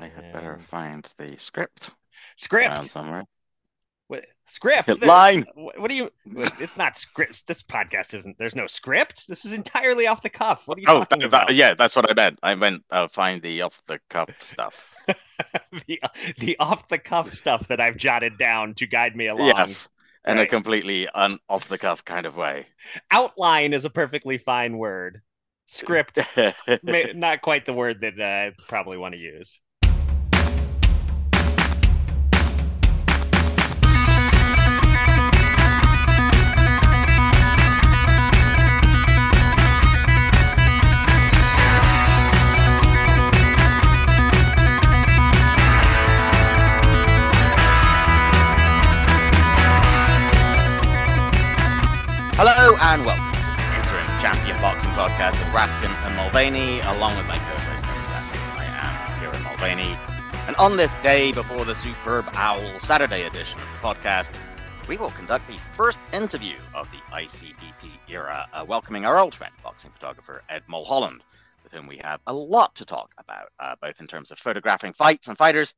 I had better find the script. Script somewhere. What script? Line. What, what do you? It's not script. This podcast isn't. There's no script. This is entirely off the cuff. What are you oh, talking that, about? That, yeah, that's what I meant. I meant uh, find the off the cuff stuff. the the off the cuff stuff that I've jotted down to guide me along. Yes, in Right. a completely un- off the cuff kind of way. Outline is a perfectly fine word. Script, may, not quite the word that uh, I probably want to use. Hello and welcome to the interim champion boxing podcast with Raskin and Mulvaney, along with my co-host Raskin. I am Kieran Mulvaney, and on this day before the superb Owl Saturday edition of the podcast, we will conduct the first interview of the ICBP era, uh, welcoming our old friend, boxing photographer Ed Mulholland, with whom we have a lot to talk about, uh, both in terms of photographing fights and fighters,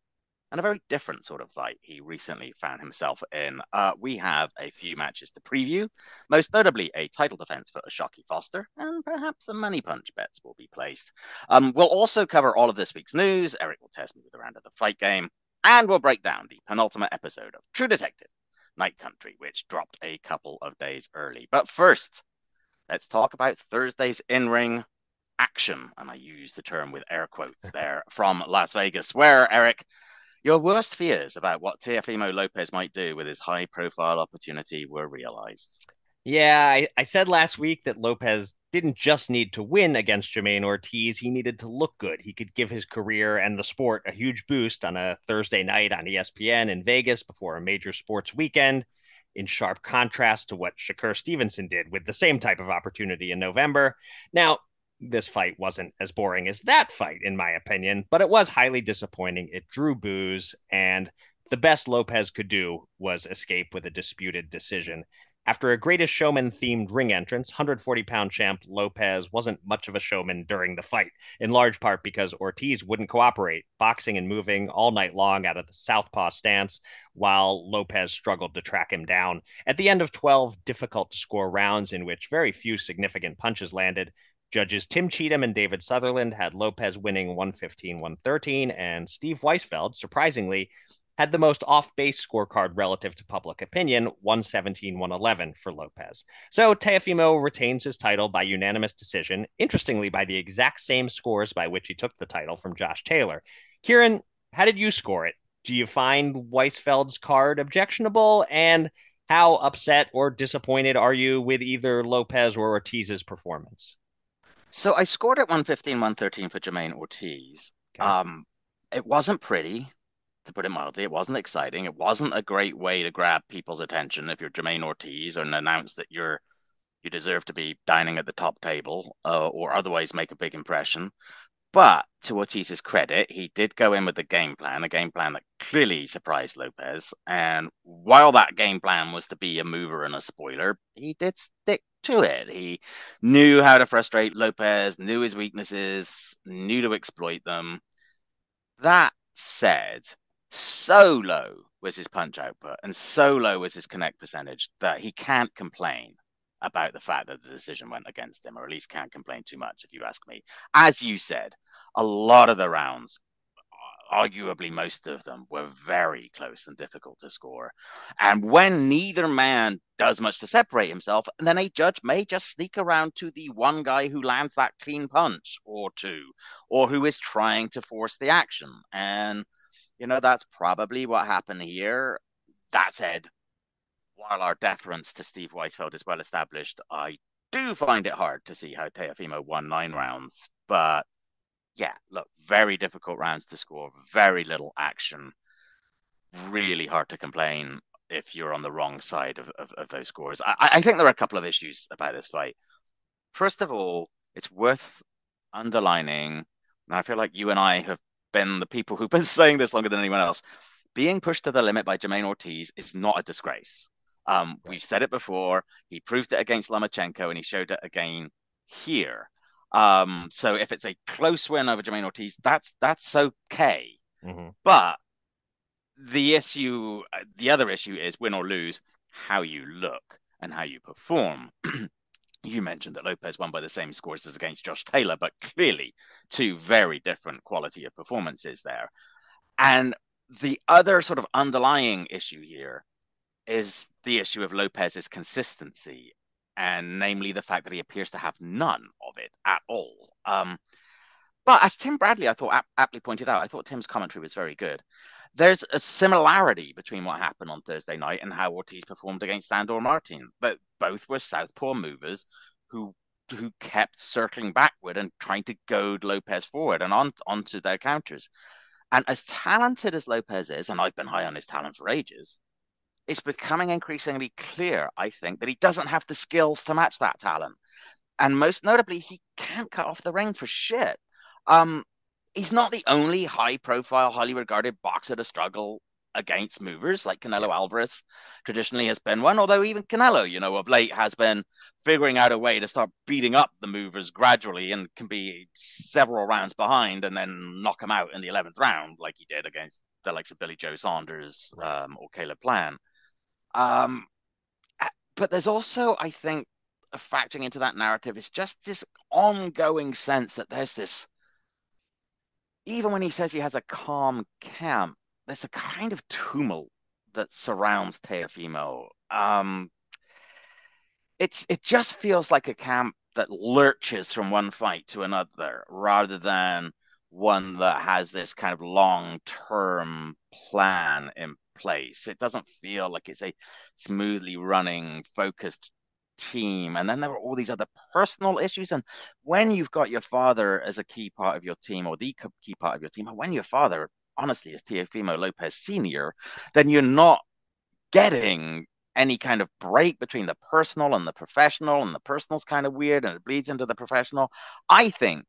and a very different sort of fight he recently found himself in. Uh, we have a few matches to preview, most notably a title defense for O'Shaquie Foster, and perhaps some money punch bets will be placed. Um, we'll also cover all of this week's news. Eric will test me with a round of the fight game, and we'll break down the penultimate episode of True Detective Night Country, which dropped a couple of days early. But first, let's talk about Thursday's in ring action. And I use the term with air quotes there from Las Vegas, where, Eric, your worst fears about what Teofimo Lopez might do with his high profile opportunity were realized. Yeah, I, I said last week that Lopez didn't just need to win against Jamaine Ortiz. He needed to look good. He could give his career and the sport a huge boost on a Thursday night on ESPN in Vegas before a major sports weekend, in sharp contrast to what Shakur Stevenson did with the same type of opportunity in November. Now, this fight wasn't as boring as that fight, in my opinion, but it was highly disappointing. It drew boos, and the best Lopez could do was escape with a disputed decision. After a greatest showman themed ring entrance, 140 pound champ Lopez wasn't much of a showman during the fight, in large part because Ortiz wouldn't cooperate, boxing and moving all night long out of the southpaw stance, while Lopez struggled to track him down. At the end of 12 difficult to score rounds in which very few significant punches landed, Judges Tim Cheatham and David Sutherland had Lopez winning 115 113, and Steve Weisfeld, surprisingly, had the most off base scorecard relative to public opinion 117 111 for Lopez. So Teofimo retains his title by unanimous decision, interestingly, by the exact same scores by which he took the title from Josh Taylor. Kieran, how did you score it? Do you find Weisfeld's card objectionable? And how upset or disappointed are you with either Lopez or Ortiz's performance? So I scored at 115, 113 for Jamaine Ortiz. Okay. Um, it wasn't pretty, to put it mildly. It wasn't exciting. It wasn't a great way to grab people's attention if you're Jamaine Ortiz and announce that you're you deserve to be dining at the top table uh, or otherwise make a big impression. But to Ortiz's credit, he did go in with a game plan, a game plan that clearly surprised Lopez. And while that game plan was to be a mover and a spoiler, he did stick to it. He knew how to frustrate Lopez, knew his weaknesses, knew to exploit them. That said, so low was his punch output and so low was his connect percentage that he can't complain about the fact that the decision went against him, or at least can't complain too much, if you ask me. As you said, a lot of the rounds, arguably most of them, were very close and difficult to score. And when neither man does much to separate himself, then a judge may just sneak around to the one guy who lands that clean punch or two, or who is trying to force the action. And, you know, that's probably what happened here. That said, while our deference to Steve Weisfeld is well established, I do find it hard to see how Teofimo won nine rounds. But yeah, look, very difficult rounds to score, very little action. Really hard to complain if you're on the wrong side of, of, of those scores. I, I think there are a couple of issues about this fight. First of all, it's worth underlining, and I feel like you and I have been the people who've been saying this longer than anyone else. Being pushed to the limit by Jamaine Ortiz is not a disgrace. Um, we've said it before. He proved it against Lomachenko, and he showed it again here. Um, so if it's a close win over Jamaine Ortiz, that's that's okay. Mm-hmm. But the issue, the other issue is win or lose, how you look and how you perform. you mentioned that Lopez won by the same scores as against Josh Taylor, but clearly two very different quality of performances there. And the other sort of underlying issue here is the issue of Lopez's consistency, and namely the fact that he appears to have none of it at all. Um, but as Tim Bradley, I thought aptly pointed out, I thought Tim's commentary was very good. There's a similarity between what happened on Thursday night and how Ortiz performed against Sandor Martin. But both were southpaw movers who who kept circling backward and trying to goad Lopez forward and on onto their counters. And as talented as Lopez is, and I've been high on his talent for ages, it's becoming increasingly clear, I think, that he doesn't have the skills to match that talent. And most notably, he can't cut off the ring for shit. Um, he's not the only high profile, highly regarded boxer to struggle against movers like Canelo Alvarez traditionally has been one. Although even Canelo, you know, of late has been figuring out a way to start beating up the movers gradually and can be several rounds behind and then knock them out in the 11th round, like he did against the likes of Billy Joe Saunders um, or Caleb Plant. Um, but there's also, I think, factoring into that narrative is just this ongoing sense that there's this even when he says he has a calm camp, there's a kind of tumult that surrounds Teofimo. Um, it's it just feels like a camp that lurches from one fight to another, rather than one that has this kind of long-term plan in place. It doesn't feel like it's a smoothly running, focused team. And then there were all these other personal issues. And when you've got your father as a key part of your team or the key part of your team, and when your father, honestly, is Teofimo Lopez Sr., then you're not getting any kind of break between the personal and the professional, and the personal's kind of weird and it bleeds into the professional. I think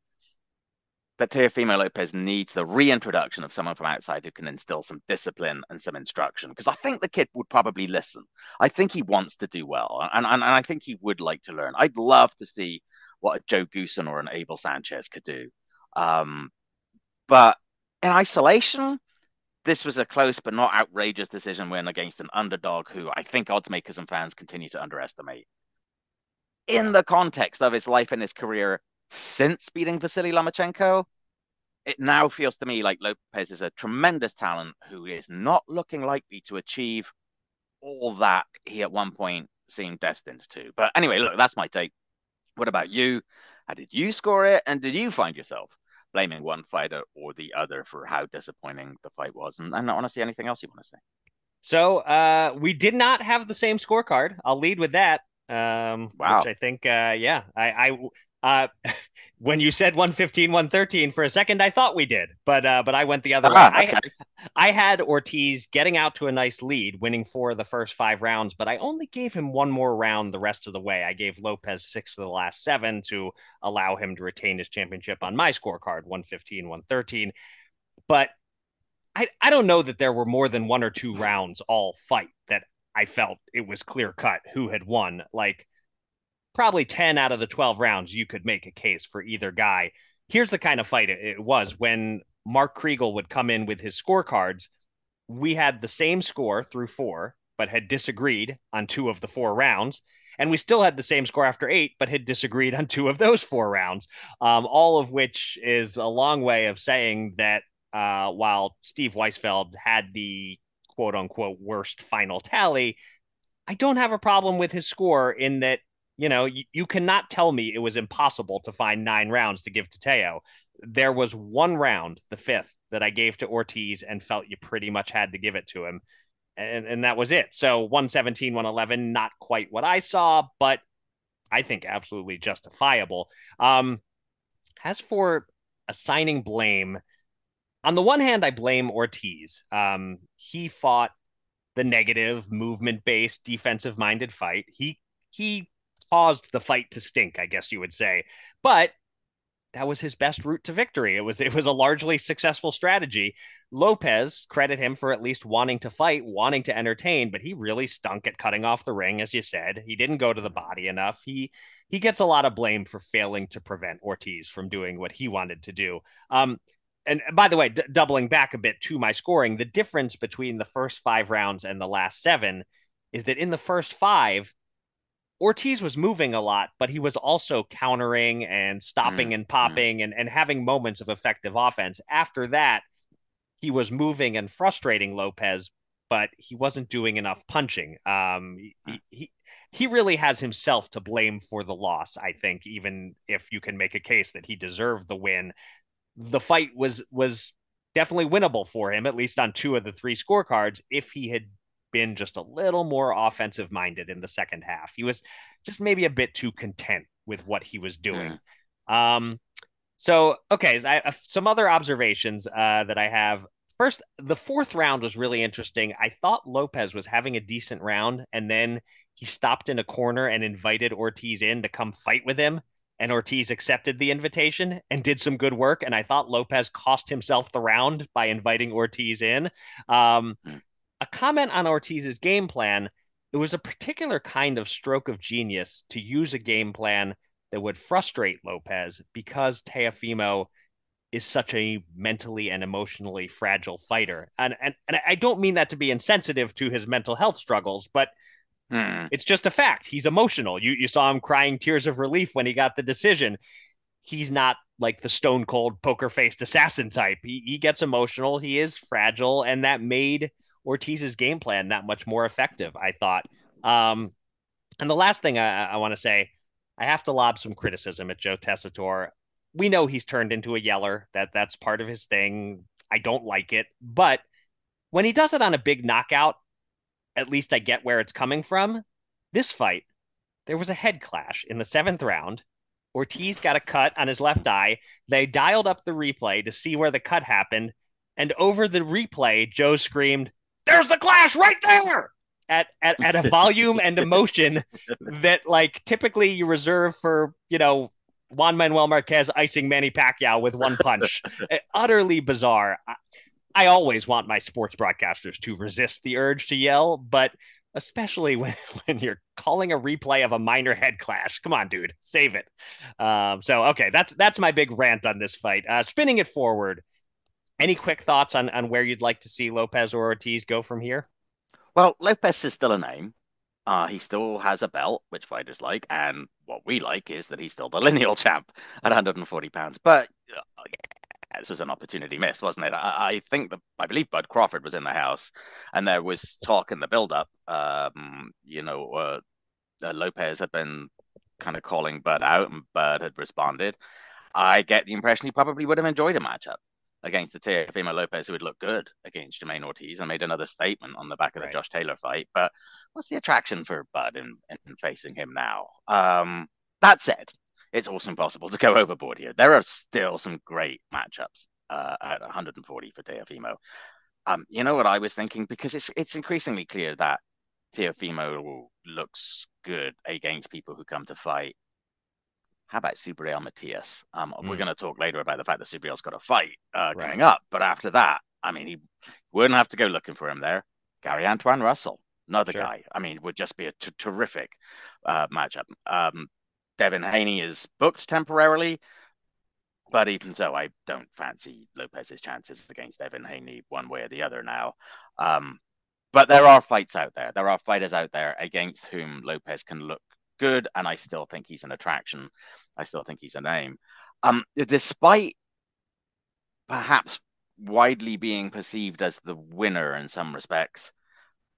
that Teofimo Lopez needs the reintroduction of someone from outside who can instill some discipline and some instruction. Because I think the kid would probably listen. I think he wants to do well, and, and, and I think he would like to learn. I'd love to see what a Joe Goossen or an Abel Sanchez could do. Um, but in isolation, this was a close but not outrageous decision win against an underdog who I think oddsmakers and fans continue to underestimate. In the context of his life and his career, since beating Vasily Lomachenko, it now feels to me like Lopez is a tremendous talent who is not looking likely to achieve all that he at one point seemed destined to. But anyway, look, that's my take. What about you? How did you score it? And did you find yourself blaming one fighter or the other for how disappointing the fight was? And, and honestly, anything else you want to say? So uh, we did not have the same scorecard. I'll lead with that. Um, wow. Which I think, uh, yeah, I, I uh, when you said 115, 113 for a second, I thought we did, but uh, but I went the other ah, way. Okay. I, I had Ortiz getting out to a nice lead, winning four of the first five rounds, but I only gave him one more round the rest of the way. I gave Lopez six of the last seven to allow him to retain his championship on my scorecard, 115, 113. But I, I don't know that there were more than one or two rounds all fight that I felt it was clear cut who had won. Like probably 10 out of the 12 rounds, you could make a case for either guy. Here's the kind of fight it, was when Mark Kriegel would come in with his scorecards. We had the same score through four, but had disagreed on two of the four rounds. And we still had the same score after eight, but had disagreed on two of those four rounds. Um, all of which is a long way of saying that uh, while Steve Weisfeld had the quote unquote worst final tally, I don't have a problem with his score in that you know, you, you cannot tell me it was impossible to find nine rounds to give to Teo. There was one round, the fifth, that I gave to Ortiz and felt you pretty much had to give it to him. And, and that was it. So 117, 111, not quite what I saw, but I think absolutely justifiable. Um, as for assigning blame, on the one hand, I blame Ortiz. Um, he fought the negative, movement based, defensive minded fight. He he caused the fight to stink, I guess you would say. But that was his best route to victory. It was it was a largely successful strategy. Lopez credit him for at least wanting to fight, wanting to entertain, but he really stunk at cutting off the ring, as you said. He didn't go to the body enough. He he gets a lot of blame for failing to prevent Ortiz from doing what he wanted to do. Um, and by the way, d- doubling back a bit to my scoring, the difference between the first five rounds and the last seven is that in the first five, Ortiz was moving a lot, but he was also countering and stopping Mm, and mm, popping and, and having moments of effective offense. After that, he was moving and frustrating Lopez, but he wasn't doing enough punching. Um, mm, he, he he really has himself to blame for the loss. I think, even if you can make a case that he deserved the win, the fight was was definitely winnable for him, at least on two of the three scorecards. If he had been just a little more offensive minded in the second half, he was just maybe a bit too content with what he was doing. mm, Um, so, okay, so I, some other observations uh, that I have. First, the fourth round was really interesting. I thought Lopez was having a decent round, and then he stopped in a corner and invited Ortiz in to come fight with him. And Ortiz accepted the invitation and did some good work. And I thought Lopez cost himself the round by inviting Ortiz in. Um, mm. A comment on Ortiz's game plan it was a particular kind of stroke of genius to use a game plan that would frustrate Lopez because Teofimo is such a mentally and emotionally fragile fighter. And, and and I don't mean that to be insensitive to his mental health struggles, but mm. it's just a fact. He's emotional. You you saw him crying tears of relief when he got the decision. He's not like the stone cold poker faced assassin type. He he gets emotional. He is fragile, and that made Ortiz's game plan that much more effective. I thought. Um, and the last thing I, I want to say, I have to lob some criticism at Joe Tessitore. We know he's turned into a yeller. That that's part of his thing. I don't like it, but when he does it on a big knockout, at least I get where it's coming from. This fight, there was a head clash in the seventh round. Ortiz got a cut on his left eye. They dialed up the replay to see where the cut happened, and over the replay, Joe screamed, "There's the clash right there!" at at, at a volume and emotion that like typically you reserve for you know Juan Manuel Marquez icing Manny Pacquiao with one punch. Utterly bizarre. I, I always want my sports broadcasters to resist the urge to yell, but especially when when you're calling a replay of a minor head clash. Come on, dude, save it. Um, so okay, that's that's my big rant on this fight. Uh, spinning it forward. Any quick thoughts on on where you'd like to see Lopez or Ortiz go from here? Well, Lopez is still a name. Uh, he still has a belt, which fighters like, and what we like is that he's still the lineal champ at 140 pounds. But uh, yeah, this was an opportunity miss, wasn't it? I, I think that I believe Bud Crawford was in the house, and there was talk in the build-up. Um, you know, uh, Lopez had been kind of calling Bud out, and Bud had responded. I get the impression he probably would have enjoyed a matchup against the Teofimo Lopez, who would look good against Jamaine Ortiz and made another statement on the back of the Right. Josh Taylor fight. But what's the attraction for Bud in, in facing him now? Um, that said, it's also impossible to go overboard here. There are still some great matchups uh, at 140 for Teofimo. Um, you know what I was thinking? Because it's it's increasingly clear that Teofimo looks good against people who come to fight how about Subriel Matias? Um, we're Mm, going to talk later about the fact that Subriel's got a fight uh, right. coming up, but after that, I mean, he wouldn't have to go looking for him there. Gary Antuanne Russell, another Sure. guy. I mean, would just be a t- terrific uh, matchup. Um, Devin Haney is booked temporarily, but even so, I don't fancy Lopez's chances against Devin Haney one way or the other now. Um, but there are fights out there. There are fighters out there against whom Lopez can look good, and I still think he's an attraction. I still think he's a name. Um, despite perhaps widely being perceived as the winner in some respects,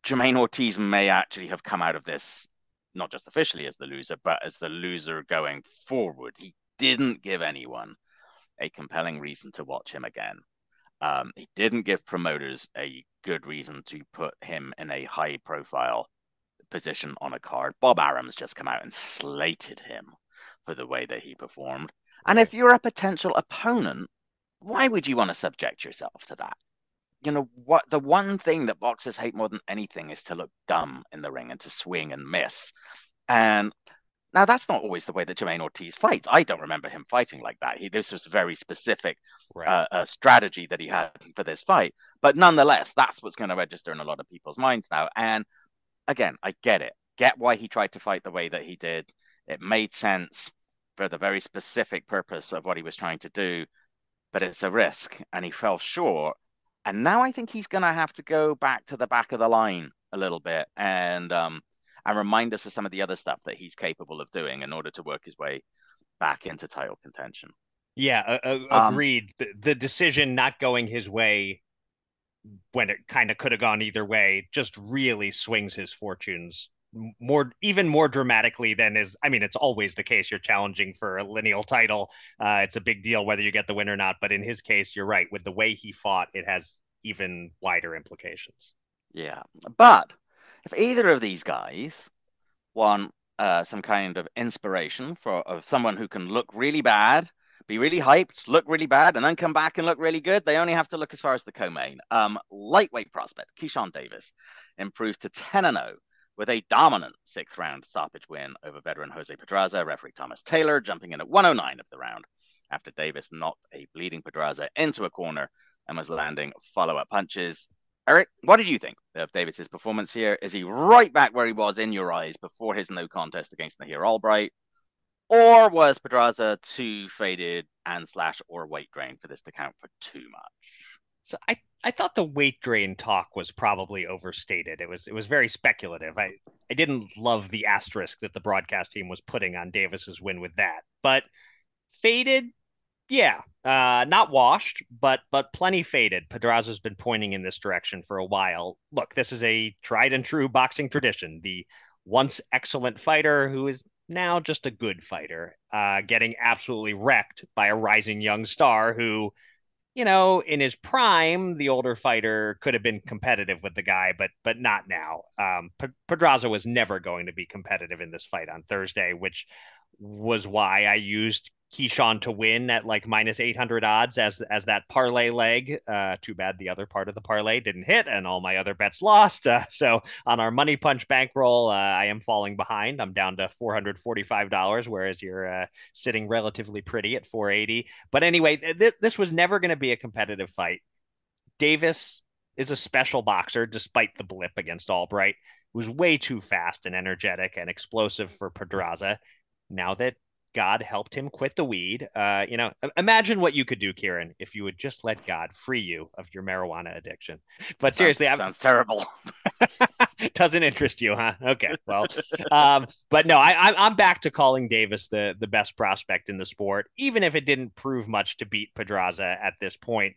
Jamaine Ortiz may actually have come out of this not just officially as the loser, but as the loser going forward. He didn't give anyone a compelling reason to watch him again. Um, he didn't give promoters a good reason to put him in a high profile position on a card. Bob Arum's just come out and slated him for the way that he performed. And if you're a potential opponent, why would you want to subject yourself to that? You know what? The one thing that boxers hate more than anything is to look dumb in the ring and to swing and miss. And now that's not always the way that Jamaine Ortiz fights. I don't remember him fighting like that. He this was very specific Right. uh, uh, strategy that he had for this fight. But nonetheless, that's what's going to register in a lot of people's minds now. And again, I get it. Get why he tried to fight the way that he did. It made sense for the very specific purpose of what he was trying to do. but it's a risk. And he fell short. And now I think he's going to have to go back to the back of the line a little bit and um, and remind us of some of the other stuff that he's capable of doing in order to work his way back into title contention. Yeah, uh, agreed. Um, the, the decision not going his way when it kind of could have gone either way just really swings his fortunes more even more dramatically than is i mean it's always the case you're challenging for a lineal title uh, it's a big deal whether you get the win or not but in his case you're right with the way he fought it has even wider implications yeah but if either of these guys want uh, some kind of inspiration for of someone who can look really bad be really hyped, look really bad, and then come back and look really good. They only have to look as far as the co-main. Um, lightweight prospect Keyshawn Davis improved to 10 and 0 with a dominant sixth round stoppage win over veteran Jose Pedraza, referee Thomas Taylor jumping in at 109 of the round after Davis knocked a bleeding Pedraza into a corner and was landing follow up punches. Eric, what did you think of Davis's performance here? Is he right back where he was in your eyes before his no contest against Nahir Albright? Or was Pedraza too faded and slash or weight drain for this to count for too much? So I, I thought the weight drain talk was probably overstated. It was it was very speculative. I, I didn't love the asterisk that the broadcast team was putting on Davis's win with that. But faded, yeah, uh, not washed, but but plenty faded. Pedraza's been pointing in this direction for a while. Look, this is a tried and true boxing tradition. The once excellent fighter who is now just a good fighter, uh, getting absolutely wrecked by a rising young star who, you know, in his prime, the older fighter could have been competitive with the guy, but but not now. Um, Pedraza was never going to be competitive in this fight on Thursday, which was why I used Keyshawn to win at like minus 800 odds as as that parlay leg. Uh, too bad the other part of the parlay didn't hit and all my other bets lost. Uh, so on our money punch bankroll, uh, I am falling behind. I'm down to $445, whereas you're uh, sitting relatively pretty at 480. But anyway, th- this was never going to be a competitive fight. Davis is a special boxer, despite the blip against Albright. was way too fast and energetic and explosive for Pedraza. Now that God helped him quit the weed. Uh, you know, imagine what you could do, Kieran, if you would just let God free you of your marijuana addiction. But seriously, sounds, sounds terrible. doesn't interest you, huh? Okay, well, um, but no, I, I'm back to calling Davis the the best prospect in the sport, even if it didn't prove much to beat Pedraza at this point.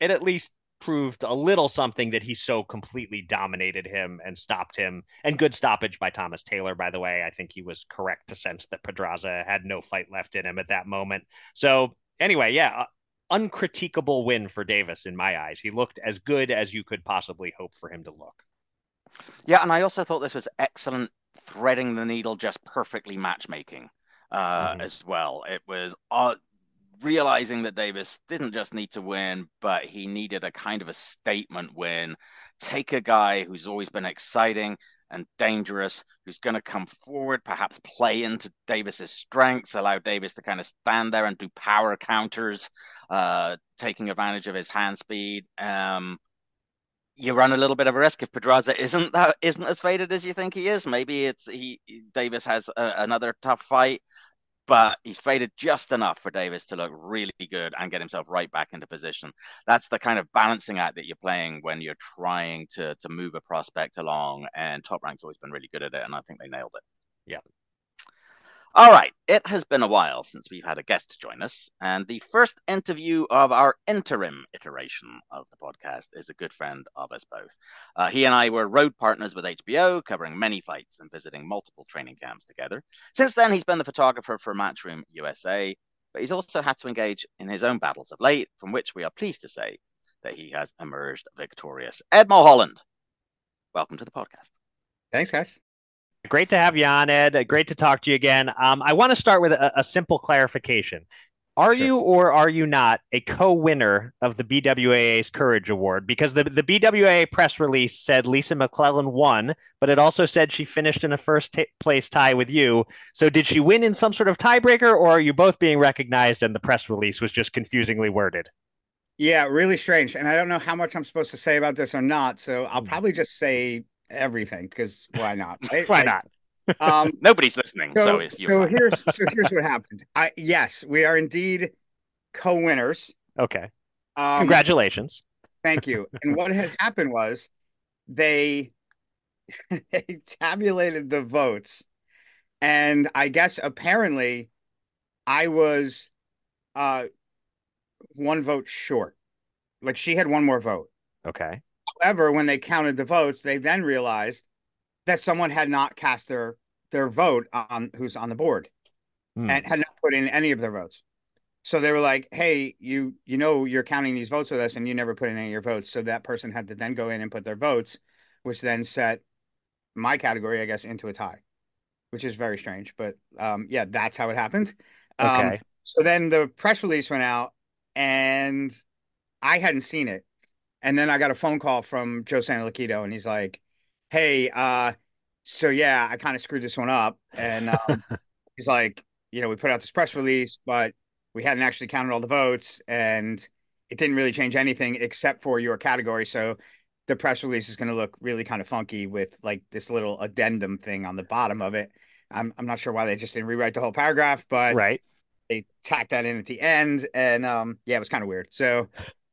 It at least proved a little something that he so completely dominated him and stopped him. And good stoppage by Thomas Taylor, by the way. I think he was correct to sense that Pedraza had no fight left in him at that moment. So, anyway, yeah, uncritiquable win for Davis in my eyes. He looked as good as you could possibly hope for him to look. Yeah, and I also thought this was excellent threading the needle just perfectly matchmaking uh, mm-hmm. as well. It was uh, realizing that Davis didn't just need to win, but he needed a kind of a statement win. Take a guy who's always been exciting and dangerous, who's going to come forward, perhaps play into Davis's strengths, allow Davis to kind of stand there and do power counters, uh, taking advantage of his hand speed. Um, you run a little bit of a risk if Pedraza isn't that isn't as faded as you think he is. Maybe it's he Davis has a, another tough fight but he's faded just enough for Davis to look really good and get himself right back into position. That's the kind of balancing act that you're playing when you're trying to to move a prospect along. And Top Rank's always been really good at it, and I think they nailed it. Yeah. All right, it has been a while since we've had a guest join us, and the first interview of our interim iteration of the podcast is a good friend of us both. Uh, he and I were road partners with HBO, covering many fights and visiting multiple training camps together. Since then, he's been the photographer for Matchroom USA, but he's also had to engage in his own battles of late, from which we are pleased to say that he has emerged victorious. Ed Mulholland, welcome to the podcast. Thanks, guys. Great to have you on, Ed. Great to talk to you again. Um, I want to start with a, a simple clarification. Are sure. you or are you not a co-winner of the BWAA's Courage Award? Because the, the BWAA press release said Lisa McClellan won, but it also said she finished in a first t- place tie with you. So did she win in some sort of tiebreaker, or are you both being recognized and the press release was just confusingly worded? Yeah, really strange. And I don't know how much I'm supposed to say about this or not. So I'll hmm. probably just say everything because why not? Right? why not? Um, Nobody's listening, so, so, so here's so here's what happened. I yes, we are indeed co-winners Okay. Um, Congratulations. Thank you. And what had happened was they they tabulated the votes, and I guess apparently I was uh one vote short. Like she had one more vote. Okay. However, when they counted the votes, they then realized that someone had not cast their their vote on who's on the board Hmm. and had not put in any of their votes. So they were like, "Hey, you you know you're counting these votes with us, and you never put in any of your votes." So that person had to then go in and put their votes, which then set my category, I guess, into a tie, which is very strange. But um, yeah, that's how it happened. Um, Okay. so then the press release went out, and I hadn't seen it. And then I got a phone call from Joe Santoliquito, and he's like, "Hey, uh, so yeah, I kind of screwed this one up." And um, he's like, "You know, we put out this press release, but we hadn't actually counted all the votes, and it didn't really change anything except for your category. So the press release is going to look really kind of funky with like this little addendum thing on the bottom of it. I'm I'm not sure why they just didn't rewrite the whole paragraph, but Right. they tacked that in at the end, and um, yeah, it was kind of weird. So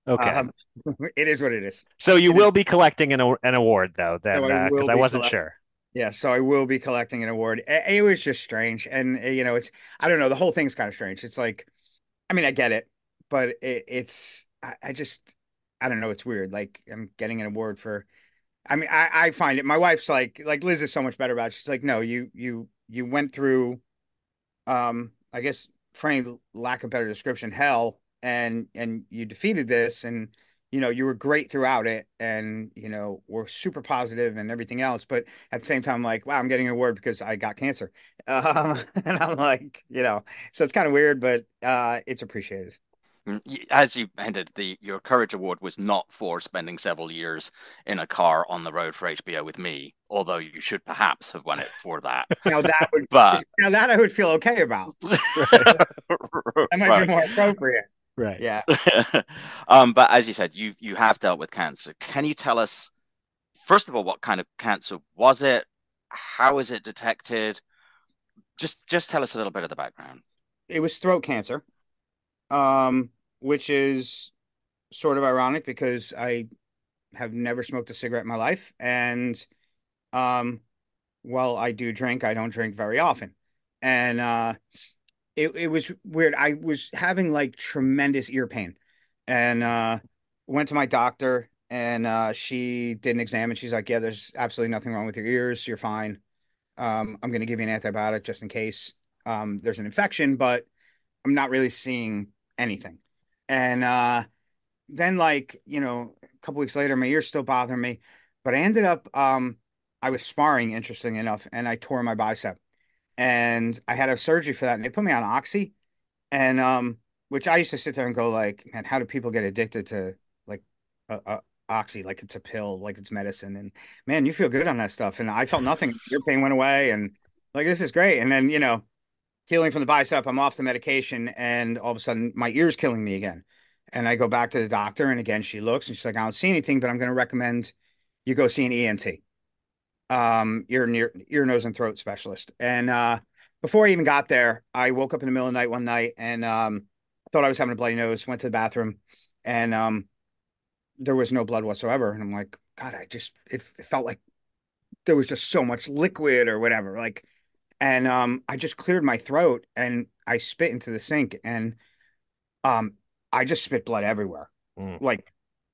Okay. um, it is what it is. so you it is- will be collecting an, an award though, then, So I because will I wasn't collect- sure. Yeah, so I will be collecting an award. It, was just strange, and uh, you know, it's I don't know. The whole thing's kind of strange. It's like, I mean, I get it, but it, it's I, I just I don't know. It's weird. Like I'm getting an award for. I mean, I I find it. My wife's like like Liz is so much better about it. She's like, no, you you you went through, um, I guess for any lack of better description, hell, and and you defeated this, and you know you were great throughout it, and you know we're super positive and everything else, but at the same time, I'm like, wow, I'm getting an award because I got cancer. Um, and I'm like, you know, so it's kind of weird, but uh, it's appreciated. Mm, As you hinted, the your Courage Award was not for spending several years in a car on the road for HBO with me, although you should perhaps have won it for that. Now that would, But now that I would feel okay about. That might Right. be more appropriate. Right. Yeah. um, but as you said, you you have dealt with cancer. Can you tell us, first of all, what kind of cancer was it? How is it detected? Just just tell us a little bit of the background. It was throat cancer, um, which is sort of ironic because I have never smoked a cigarette in my life, and um, while I do drink, I don't drink very often, and uh, it it was weird. I was having like tremendous ear pain, and uh, went to my doctor, and uh, she did an exam, and she's like, "Yeah, there's absolutely nothing wrong with your ears. You're fine. Um, I'm going to give you an antibiotic just in case um, there's an infection, but I'm not really seeing anything." And uh, then, like you know, a couple weeks later, my ears still bother me, but I ended up um, I was sparring, interesting enough, and I tore my bicep and I had a surgery for that, and they put me on oxy, and um, which I used to sit there and go like, man, how do people get addicted to like a, a oxy, like it's a pill, like it's medicine, and man, you feel good on that stuff, and I felt nothing, Your pain went away, and like this is great, and then you know, healing from the bicep, I'm off the medication, and all of a sudden my ear's killing me again, and I go back to the doctor, and again she looks and she's like, I don't see anything, but I'm going to recommend you go see an ENT um ear near ear nose and throat specialist. And uh before i even got there i woke up in the middle of the night one night and um thought i was having a bloody nose went to the bathroom and um there was no blood whatsoever. And i'm like god i just it, it felt like there was just so much liquid or whatever like and um i just cleared my throat and i spit into the sink and um i just spit blood everywhere. Mm. like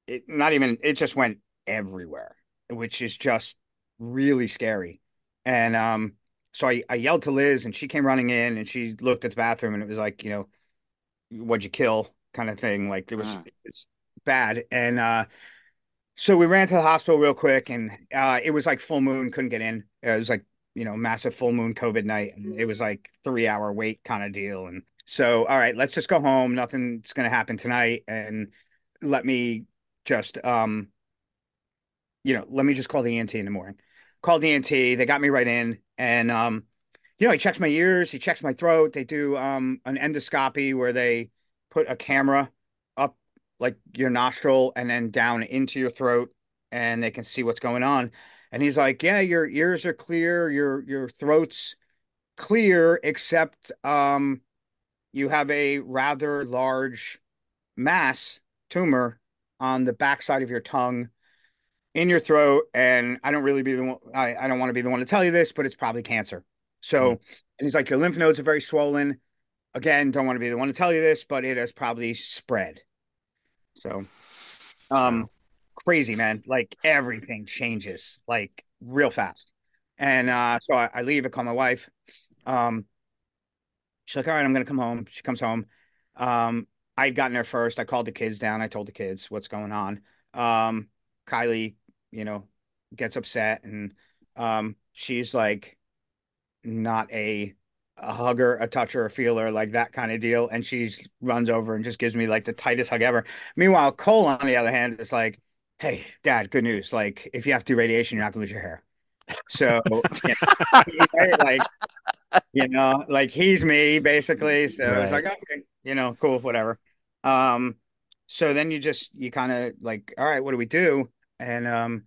it not even it just went everywhere which is just really scary. And um so I, I yelled to Liz and she came running in and she looked at the bathroom and it was like you know what'd you kill? kind of thing. Like there was Mm. it was bad. And uh so we ran to the hospital real quick and uh it was like full moon couldn't get in. It was like you know massive full moon COVID night and it was like three hour wait kind of deal. And so all right let's just go home. Nothing's gonna happen tonight. And let me just um you know let me just call the ENT in the morning called ENT they got me right in and um you know he checks my ears he checks my throat they do um an endoscopy where they put a camera up like your nostril and then down into your throat and they can see what's going on and he's like yeah your ears are clear your your throat's clear except um you have a rather large mass tumor on the backside of your tongue in your throat. And I don't really be the one, I, I don't want to be the one to tell you this, but it's probably cancer. So, and he's like, your lymph nodes are very swollen. Again, don't want to be the one to tell you this, but it has probably spread. So, um, crazy, man. Like everything changes like real fast. And uh, so I, I leave, I call my wife. Um, she's like, all right, I'm gonna come home. She comes home. Um, I'd gotten there first. I called the kids down. I told the kids what's going on. Um, Kylie, you know, gets upset and um, she's like not a a hugger, a toucher, a feeler, like that kind of deal. And she runs over and just gives me like the tightest hug ever. Meanwhile, Cole, on the other hand, is like, hey, dad, good news. Like, if you have to do radiation, you're not going to lose your hair. So, yeah, like, you know, like he's me basically. So right. it's like, okay, you know, cool, whatever. Um, so then you just, you kind of like, all right, what do we do? And, um,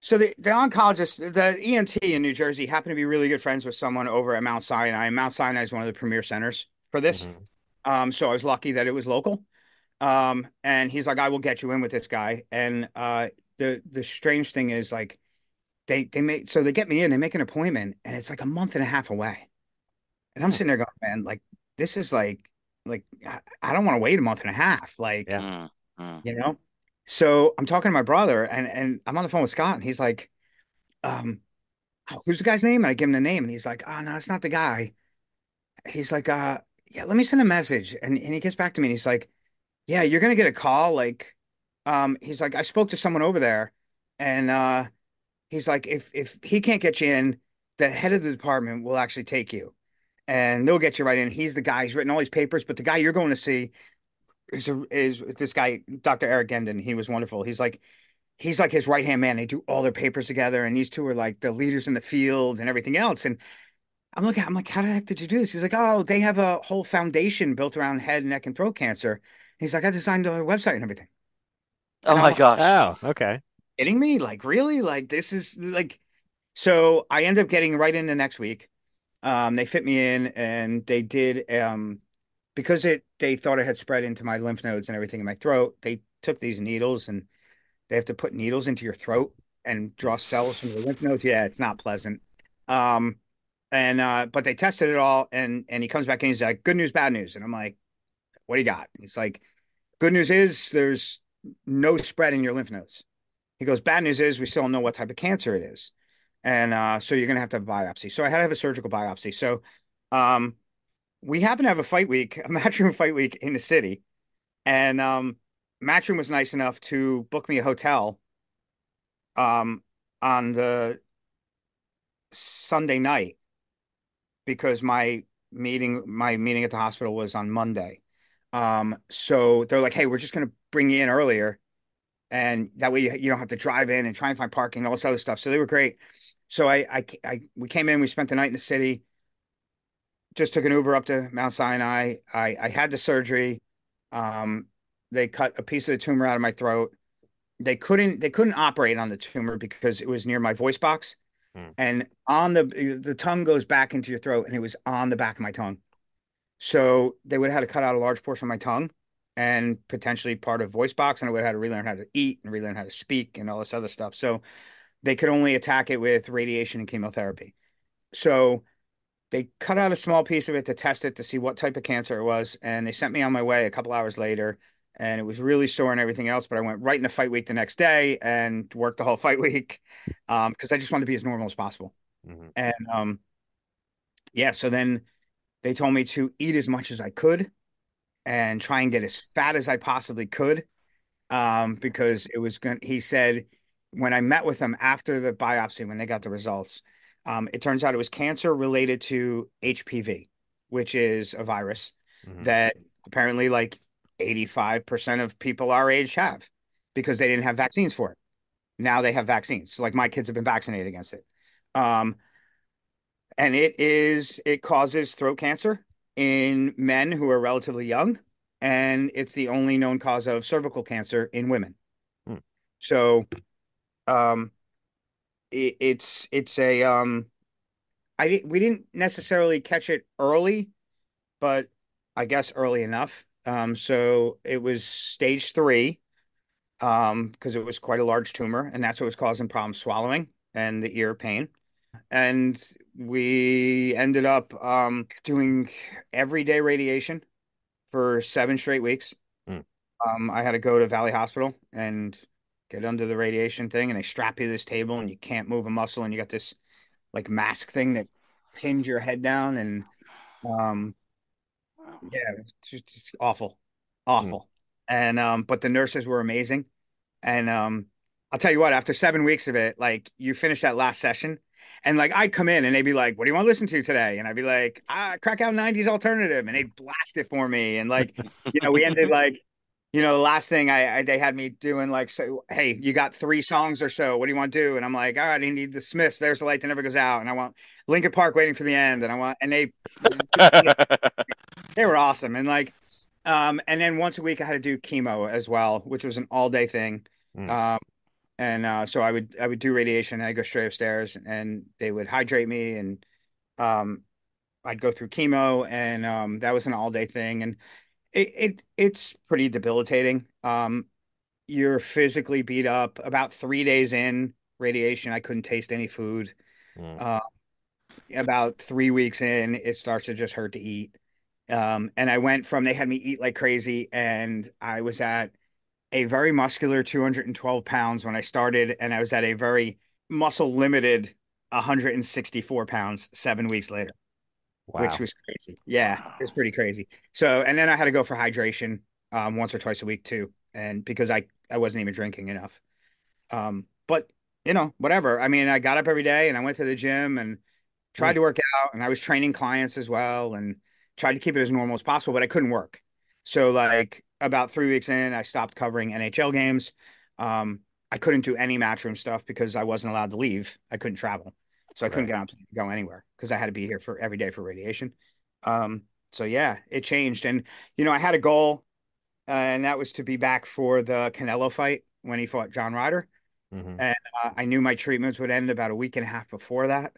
so the, the oncologist, the ENT in New Jersey happened to be really good friends with someone over at Mount Sinai. Mount Sinai is one of the premier centers for this. Mm-hmm. Um, so I was lucky that it was local. Um, and he's like, I will get you in with this guy. And uh, the the strange thing is like they they make so they get me in, they make an appointment, and it's like a month and a half away. And I'm sitting there going, man, like this is like like I, I don't want to wait a month and a half. Like, yeah. Mm-hmm. you know, so I'm talking to my brother and and I'm on the phone with Scott and he's like, um, oh, who's the guy's name? And I give him the name and he's like, oh no, it's not the guy. He's like, uh, yeah, let me send a message. And and he gets back to me and he's like, Yeah, you're gonna get a call. Like, um, he's like, I spoke to someone over there and uh he's like, if if he can't get you in, the head of the department will actually take you and they'll get you right in. He's the guy, he's written all these papers, but the guy you're going to see is a, is this guy, Dr. Eric Genden. He was wonderful. He's like he's like his right hand man. They do all their papers together, and these two are like the leaders in the field and everything else. And I'm looking, I'm like, how the heck did you do this? He's like, oh, they have a whole foundation built around head, neck, and throat cancer. He's like, I designed the website and everything. Oh and my like, gosh! Oh, okay. Kidding me? Like really? Like this is like. So I end up getting right into next week. Um, they fit me in, and they did um, because it they thought it had spread into my lymph nodes and everything in my throat. They took these needles and they have to put needles into your throat and draw cells from the lymph nodes. Yeah, it's not pleasant. Um, and uh, but they tested it all, and and he comes back and he's like, "Good news, bad news," and I'm like, "What do you got?" He's like, "Good news is there's no spread in your lymph nodes." He goes, "Bad news is we still don't know what type of cancer it is." And uh, so you're gonna have to have a biopsy. So I had to have a surgical biopsy. So um, we happen to have a fight week, a matchroom fight week in the city, and um, matchroom was nice enough to book me a hotel um, on the Sunday night because my meeting my meeting at the hospital was on Monday. Um, so they're like, "Hey, we're just gonna bring you in earlier, and that way you, you don't have to drive in and try and find parking all this other stuff." So they were great. So I, I, I we came in, we spent the night in the city just took an Uber up to Mount Sinai. I, I had the surgery. Um, they cut a piece of the tumor out of my throat. They couldn't they couldn't operate on the tumor because it was near my voice box. Hmm. And on the the tongue goes back into your throat, and it was on the back of my tongue. So they would have had to cut out a large portion of my tongue and potentially part of voice box, and I would have had to relearn how to eat and relearn how to speak and all this other stuff. So they could only attack it with radiation and chemotherapy. So they cut out a small piece of it to test it to see what type of cancer it was, and they sent me on my way a couple hours later. And it was really sore and everything else, but I went right into fight week the next day and worked the whole fight week because um, I just wanted to be as normal as possible. Mm-hmm. And um, yeah, so then they told me to eat as much as I could and try and get as fat as I possibly could um, because it was going. He said when I met with them after the biopsy when they got the results, um, it turns out it was cancer related to HPV, which is a virus mm-hmm. that apparently like 85% of people our age have because they didn't have vaccines for it. Now they have vaccines. So like my kids have been vaccinated against it. Um, and it is it causes throat cancer in men who are relatively young and it's the only known cause of cervical cancer in women. Hmm. So um it, it's it's a um I we didn't necessarily catch it early, but I guess early enough. Um, so it was stage three, um, because it was quite a large tumor, and that's what was causing problems swallowing and the ear pain. And we ended up um doing everyday radiation for seven straight weeks. Mm. Um, I had to go to Valley Hospital and get under the radiation thing, and they strap you to this table, and you can't move a muscle, and you got this like mask thing that pins your head down, and um, yeah, it's, awful, awful. And um, but the nurses were amazing, and um, I'll tell you what, after seven weeks of it, like you finish that last session. And like I'd come in and they'd be like, "What do you want to listen to today?" And I'd be like, "Ah, crack out '90s alternative," and they'd blast it for me. And like, you know, we ended like you know, the last thing I, I, they had me doing like, so hey, you got three songs or so. What do you want to do? And I'm like, all right, I need the Smiths. There's the light that never goes out, and I want Linkin Park waiting for the end, and I want, and they they were awesome, and like, um, and then once a week I had to do chemo as well, which was an all day thing. Mm. Um, and uh, so I would I would do radiation. I'd go straight upstairs, and they would hydrate me, and um, I'd go through chemo, and um, that was an all day thing, and it, it it's pretty debilitating. Um, you're physically beat up. About three days in radiation, I couldn't taste any food. Mm. Uh, about three weeks in, it starts to just hurt to eat. Um, and I went from they had me eat like crazy, and I was at a very muscular 212 pounds when I started, and I was at a very muscle limited 164 pounds seven weeks later Wow. which was crazy. Yeah, it was pretty crazy. So, and then I had to go for hydration um, once or twice a week too, and because I I wasn't even drinking enough. Um, but you know, whatever. I mean, I got up every day and I went to the gym and tried to work out, and I was training clients as well, and tried to keep it as normal as possible. But I couldn't work. So, like about three weeks in, I stopped covering NHL games. Um, I couldn't do any matchroom stuff because I wasn't allowed to leave. I couldn't travel. So I couldn't Right. get on to go anywhere because I had to be here for every day for radiation. Um, so yeah, it changed. And you know, I had a goal, uh, and that was to be back for the Canelo fight when he fought John Ryder. Mhm. And uh, I knew my treatments would end about a week and a half before that.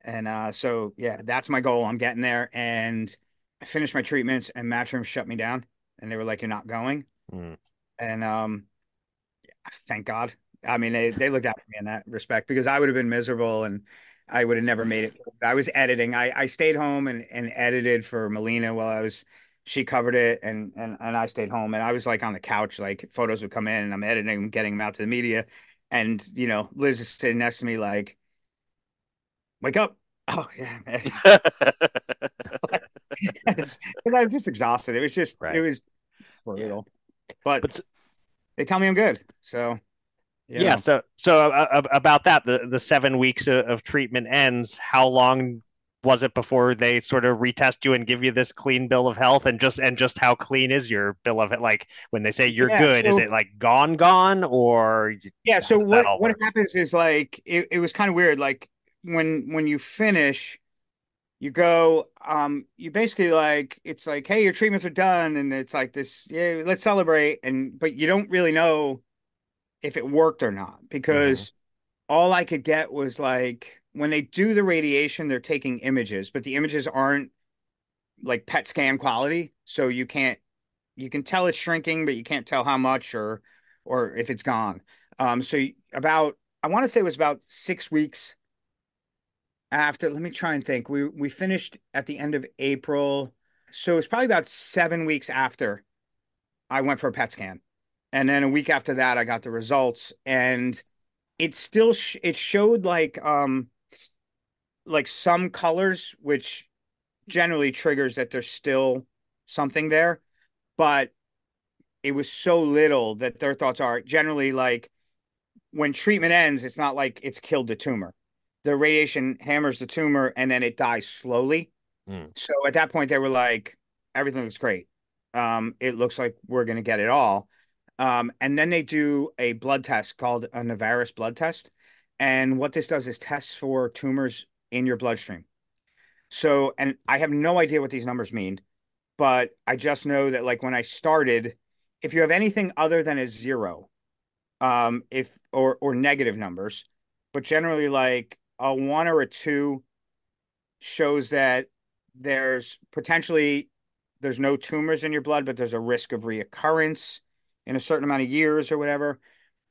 And uh, so yeah, that's my goal. I'm getting there. And I finished my treatments, and Matchroom shut me down, and they were like, "You're not going." Mm. And um, thank God. I mean, they, they looked out for me in that respect because I would have been miserable and I would have never made it. Mm-hmm. I was editing. I, I stayed home and, and edited for Melina while I was, she covered it and, and, and I stayed home and I was like on the couch, like photos would come in and I'm editing them, getting them out to the media. And, you know, Liz is sitting next to me like, wake up. Oh yeah. Man. Because I was just exhausted. It was just, Right. it was brutal. But, But they tell me I'm good. So, you yeah, so so uh, uh, about that, the the seven weeks of, treatment ends. How long was it before they sort of retest you and give you this clean bill of health? And just and just how clean is your bill of like when they say you're Yeah, good? is it like gone, gone, or Yeah, so How does that what what happens is like it, it was kind of weird. Like when when you finish, you go, um, you basically like it's like, hey, your treatments are done, and it's like this, yeah, let's celebrate. And but you don't really know if it worked or not because all I could get was like when they do the radiation, they're taking images, but the images aren't like PET scan quality, so you can't you can tell it's shrinking, but you can't tell how much or or if it's gone. Um, so about I want to say it was about six weeks after. Let me try and think. We we finished at the end of April, so it's probably about seven weeks after I went for a PET scan, and then a week after that, I got the results, and it still sh it showed like um like some colors, which generally triggers that there's still something there, but it was so little that their thoughts are generally like when treatment ends, it's not like it's killed the tumor. The radiation hammers the tumor and then it dies slowly. Mm. So at that point, they were like, everything looks great. Um, it looks like we're going to get it all. Um, and then they do a blood test called a Naveris blood test. And what this does is tests for tumors in your bloodstream. So, and I have no idea what these numbers mean, but I just know that like when I started, if you have anything other than a zero, um, if or or negative numbers, but generally like a one or a two shows that there's potentially there's no tumors in your blood, but there's a risk of reoccurrence in a certain amount of years or whatever.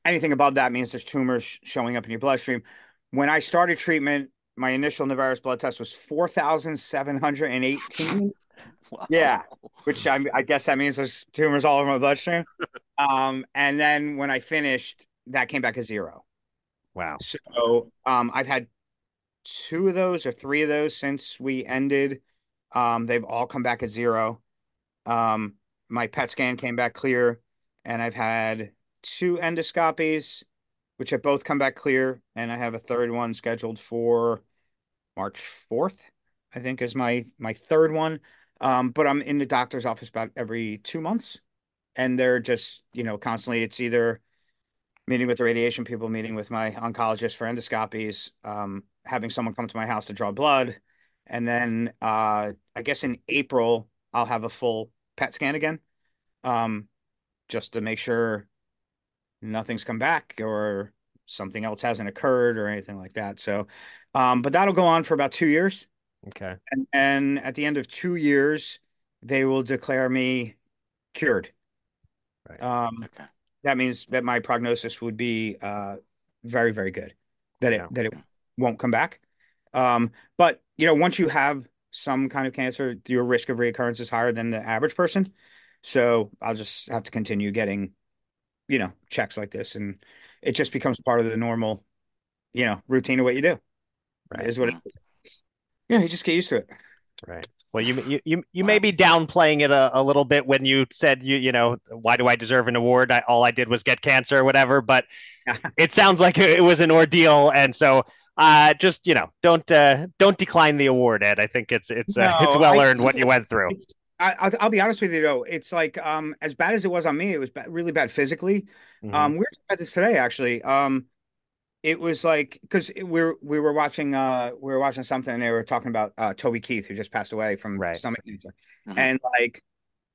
Anything above that means there's tumors showing up in your bloodstream. When I started treatment, my initial Naveris blood test was 4,718. wow. Yeah, which I, I, guess that means there's tumors all over my bloodstream. um, and then when I finished, that came back as zero. Wow. So um, I've had two of those or three of those since we ended. Um, they've all come back as zero. Um, my PET scan came back clear, and I've had two endoscopies, which have both come back clear, and I have a third one scheduled for March 4th, I think is my my third one. Um, but I'm in the doctor's office about every two months, and they're just, you know, constantly it's either meeting with the radiation people, meeting with my oncologist for endoscopies, um, having someone come to my house to draw blood. And then uh, I guess in April, I'll have a full PET scan again, um, just to make sure nothing's come back or something else hasn't occurred or anything like that. So, um, but that'll go on for about two years. Okay. And, and at the end of two years, they will declare me cured. Right. Um, okay. That means that my prognosis would be uh, very, very good. That it yeah. that it won't come back. Um, but you know, once you have some kind of cancer, your risk of reoccurrence is higher than the average person. So I'll just have to continue getting, you know, checks like this, and it just becomes part of the normal, you know, routine of what you do. Right. Is what it is. Yeah, you just get used to it. Right. Well, you you you, you may be downplaying it a, a little bit when you said you you know why do I deserve an award? I, all I did was get cancer or whatever. But it sounds like it was an ordeal, and so uh, just you know don't uh, don't decline the award, Ed. I think it's it's uh, no, it's well earned what you went through. I, will be honest with you though, it's like um as bad as it was on me, it was really bad physically. Mm-hmm. Um, we were talking about this today actually. Um, it was like because we were we were watching uh we were watching something and they were talking about uh Toby Keith who just passed away from right. stomach cancer, mm-hmm. and like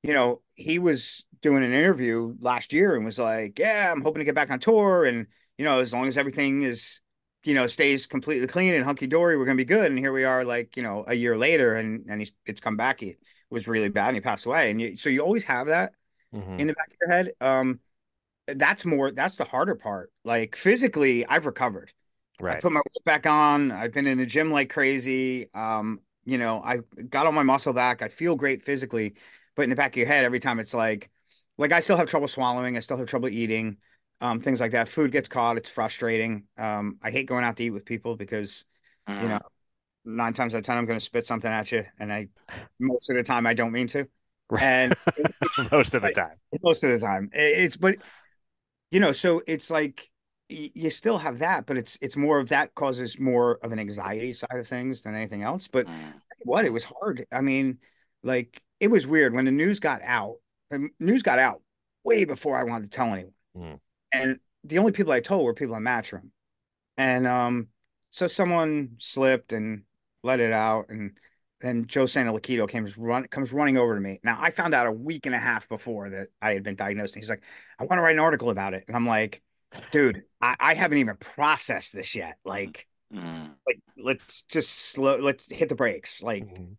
you know he was doing an interview last year and was like, yeah, I'm hoping to get back on tour and you know as long as everything is you know stays completely clean and hunky dory, we're gonna be good. And here we are, like you know a year later, and and he's it's come back. He was really bad and he passed away, and you, so you always have that mm-hmm. in the back of your head. Um, that's more that's the harder part. Like physically, I've recovered. Right. I put my weight back on. I've been in the gym like crazy. Um, you know, I got all my muscle back. I feel great physically, but in the back of your head, every time it's like, like I still have trouble swallowing. I still have trouble eating. Um, things like that. Food gets caught. It's frustrating. Um, I hate going out to eat with people because, mm. you know, nine times out of ten, I'm going to spit something at you, and I most of the time I don't mean to. And most of the time, most of the time, it's but you know, so it's like you still have that, but it's it's more of that causes more of an anxiety side of things than anything else. But mm. what it was hard. I mean, like it was weird when the news got out. The news got out way before I wanted to tell anyone, mm. and the only people I told were people in Matchroom, and um, so someone slipped and let it out, and then Joe Santoliquito came run comes running over to me. Now I found out a week and a half before that I had been diagnosed. And he's like, I want to write an article about it. And I'm like, dude, I, I haven't even processed this yet. Like, mm. like let's just slow let's hit the brakes. Like, mm.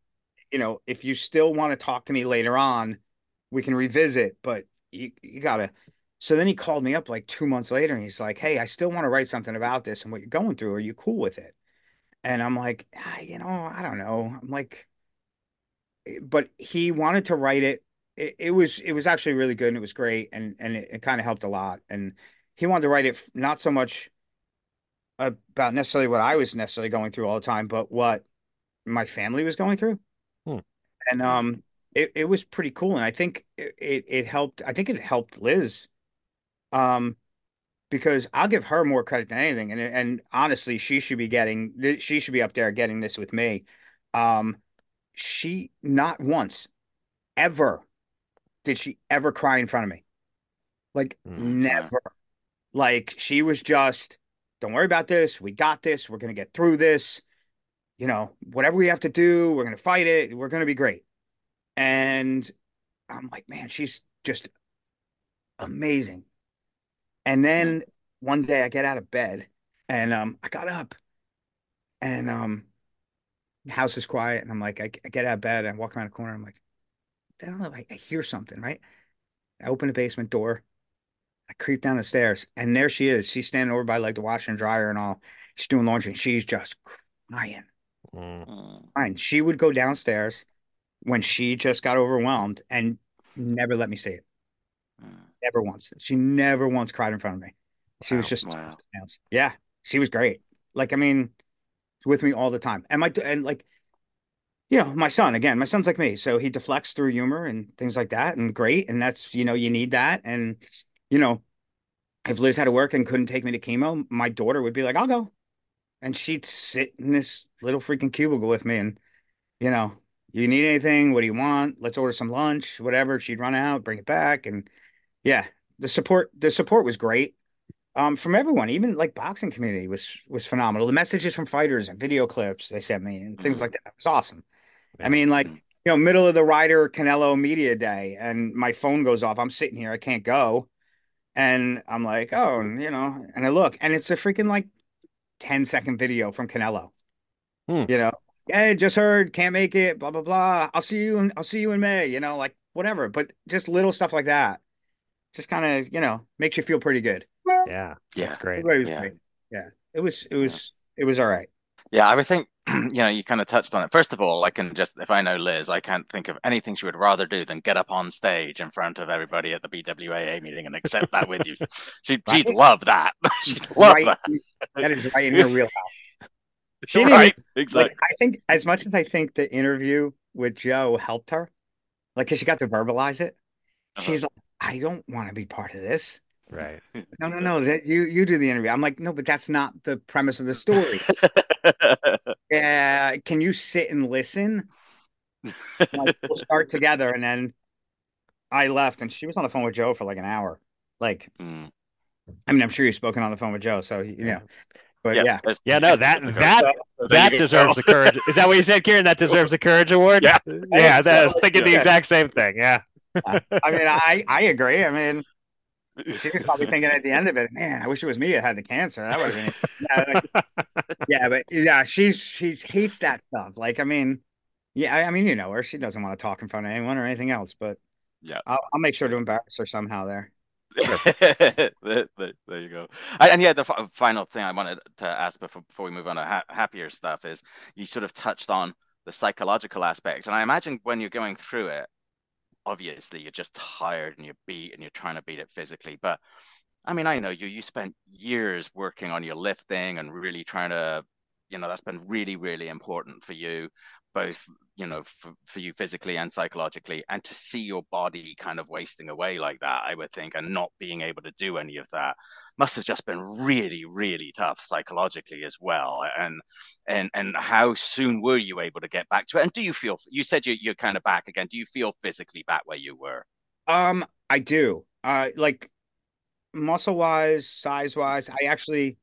you know, if you still want to talk to me later on, we can revisit, but you, you gotta so then he called me up like two months later and he's like, Hey, I still want to write something about this and what you're going through. Are you cool with it? And I'm like, ah, you know, I don't know. I'm like, eh, but he wanted to write it. it. It, was it was actually really good and it was great and and it, it kind of helped a lot. And he wanted to write it not so much about necessarily what I was necessarily going through all the time, but what my family was going through. Hmm. And um, it it was pretty cool. And I think it, it it helped. I think it helped Liz. Um, because I'll give her more credit than anything. And and honestly, she should be getting she should be up there getting this with me. Um, she not once, ever, did she ever cry in front of me. Like mm-hmm. never. Like she was just, don't worry about this. We got this. We're gonna get through this. You know, whatever we have to do, we're gonna fight it. We're gonna be great. And I'm like, man, she's just amazing. And then one day I get out of bed and um, I got up and um, the house is quiet and I'm like, I, I get out of bed and I walk around the corner. I'm like, the hell? I, I hear something, right? I open the basement door. I creep down the stairs, and there she is. She's standing over by like the washer and dryer and all. She's doing laundry, and she's just crying. Mm. Fine. She would go downstairs when she just got overwhelmed and never let me see it. Mm. Never once. She never once cried in front of me. She was just Wow. yeah. She was great. Like I mean, with me all the time. And my and like you know, my son again. My son's like me, so he deflects through humor and things like that, and great. And that's you know, you need that. And you know, if Liz had to work and couldn't take me to chemo, my daughter would be like, "I'll go," and she'd sit in this little freaking cubicle with me, and you know, you need anything? What do you want? Let's order some lunch, whatever. She'd run out, bring it back, and yeah, the support the support was great. Um, from everyone, even like boxing community was was phenomenal. The messages from fighters and video clips they sent me and things Mhm. like that was awesome. I mean, like you know, middle of the Ryder Canelo media day, and my phone goes off. I'm sitting here, I can't go, and I'm like, oh, and, you know, and I look, and it's a freaking like 10 second video from Canelo. Hmm. You know, hey, just heard, can't make it, blah blah blah. I'll see you in I'll see you in May, you know, like whatever. But just little stuff like that. Just kind of, you know, makes you feel pretty good. Yeah. Yeah. That's great. Yeah. great. Yeah. It was it was it was all right. Yeah, I would think, you know, you kind of touched on it. First of all, I can just, if I know Liz, I can't think of anything she would rather do than get up on stage in front of everybody at the BWAA meeting and accept that with you. She, she'd love that. She'd love Right. that. That is right in her wheelhouse. She didn't right, even- exactly. Like, I think as much as I think the interview with Joe helped her, like, cause she got to verbalize it. Uh-huh. She's like, I don't want to be part of this. Right. No, no, no. That you you do the interview. I'm like, no, but that's not the premise of the story. Yeah, can you sit and listen? Like, we'll start together, and then I left, and she was on the phone with Joe for like an hour. Like, Mm. I mean, I'm sure you've spoken on the phone with Joe, so you know. But yeah, there's- Yeah, no, that that there that you go. deserves the courage. Is that what you said, Kieran? That deserves the courage award? Yeah. Yeah, I was So, thinking the exact same thing. Yeah. I mean, I I agree. I mean, she was probably thinking at the end of it, man, I wish it was me that had the cancer. That would have been like- yeah, but yeah, she's she hates that stuff. Like, I mean, yeah, I, I mean, you know her. She doesn't want to talk in front of anyone or anything else. But Yeah. I'll, I'll make sure to embarrass her somehow there. there, there- there you go. And, and yeah, the f- final thing I wanted to ask before, before we move on to ha happier stuff is you sort of touched on the psychological aspect. And I imagine when you're going through it, obviously you're just tired and you're beat and you're trying to beat it physically. But I mean, I know you, you spent years working on your lifting and really trying to, you know, that's been really, really important for you, both, you know, for, for you physically and psychologically. And to see your body kind of wasting away like that, I would think, and not being able to do any of that must have just been really, really tough psychologically as well. And and and how soon were you able to get back to it? And do you feel you said you you're kind of back again? Do you feel physically back where you were? Um, I do. Uh, like muscle wise, size wise, I actually,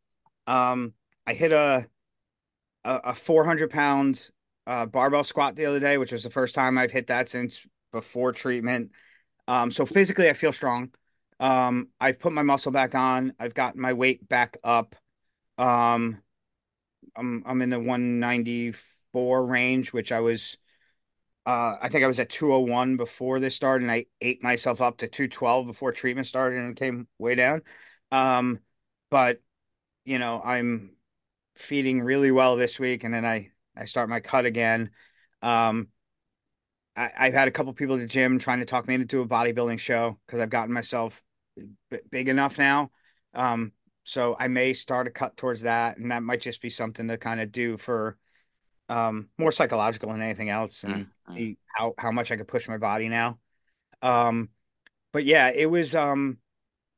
um, I hit a a, a 400 pound uh, barbell squat the other day, which was the first time I've hit that since before treatment. Um, so physically, I feel strong. Um, I've put my muscle back on. I've gotten my weight back up. Um, I'm I'm in the 194 range, which I was. Uh, I think I was at 201 before this started, and I ate myself up to 212 before treatment started and came way down. Um, but you know, I'm feeding really well this week, and then I I start my cut again. Um, I, I've had a couple people at the gym trying to talk me into a bodybuilding show because I've gotten myself b big enough now. Um, so I may start a cut towards that, and that might just be something to kind of do for um more psychological than anything else, and Mm, mm. see how how much I could push my body now. Um, but yeah, it was um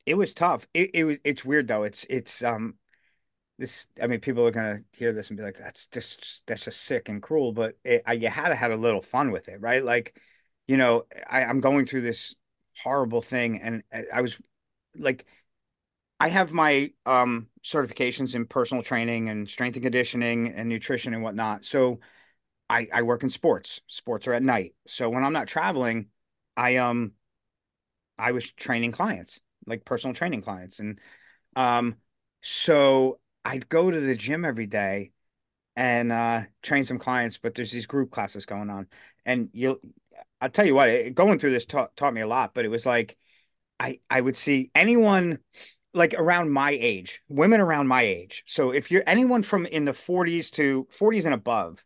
it was tough. It it was it's weird though. It's it's um this I mean people are gonna hear this and be like that's just that's just sick and cruel, but it, I, you had to had a little fun with it, right? Like, you know, I, I'm going through this horrible thing, and I, I was like, I have my um certifications in personal training and strength and conditioning and nutrition and whatnot. So I I work in sports. Sports are at night. So when I'm not traveling, I um I was training clients, like personal training clients. And um so I'd go to the gym every day and uh train some clients, but there's these group classes going on. And you'll I'll tell you what, it, going through this taught taught me a lot, but it was like I I would see anyone like around my age, women around my age. So if you're anyone from in the 40s to 40s and above,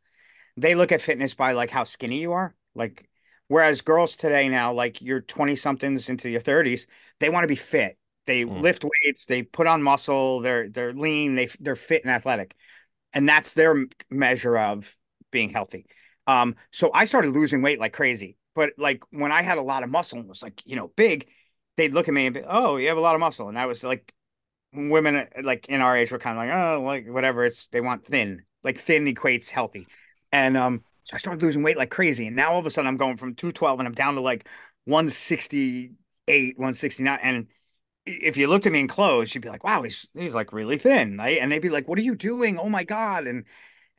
they look at fitness by like how skinny you are. Like whereas girls today now, like you're 20 somethings into your 30s, they want to be fit. They Mm. lift weights, they put on muscle, they're they're lean, they they're fit and athletic. And that's their measure of being healthy. Um, so I started losing weight like crazy. But like when I had a lot of muscle and was like, you know, big, they'd look at me and be, oh, you have a lot of muscle. And I was like, women uh, like in our age were kind of like, oh, like whatever. It's they want thin. Like thin equates healthy. And um, so I started losing weight like crazy. And now all of a sudden I'm going from 212 and I'm down to like 168, 169. And if you looked at me in clothes, you'd be like, wow, he's he's like really thin. Right? And they'd be like, what are you doing? Oh my God. And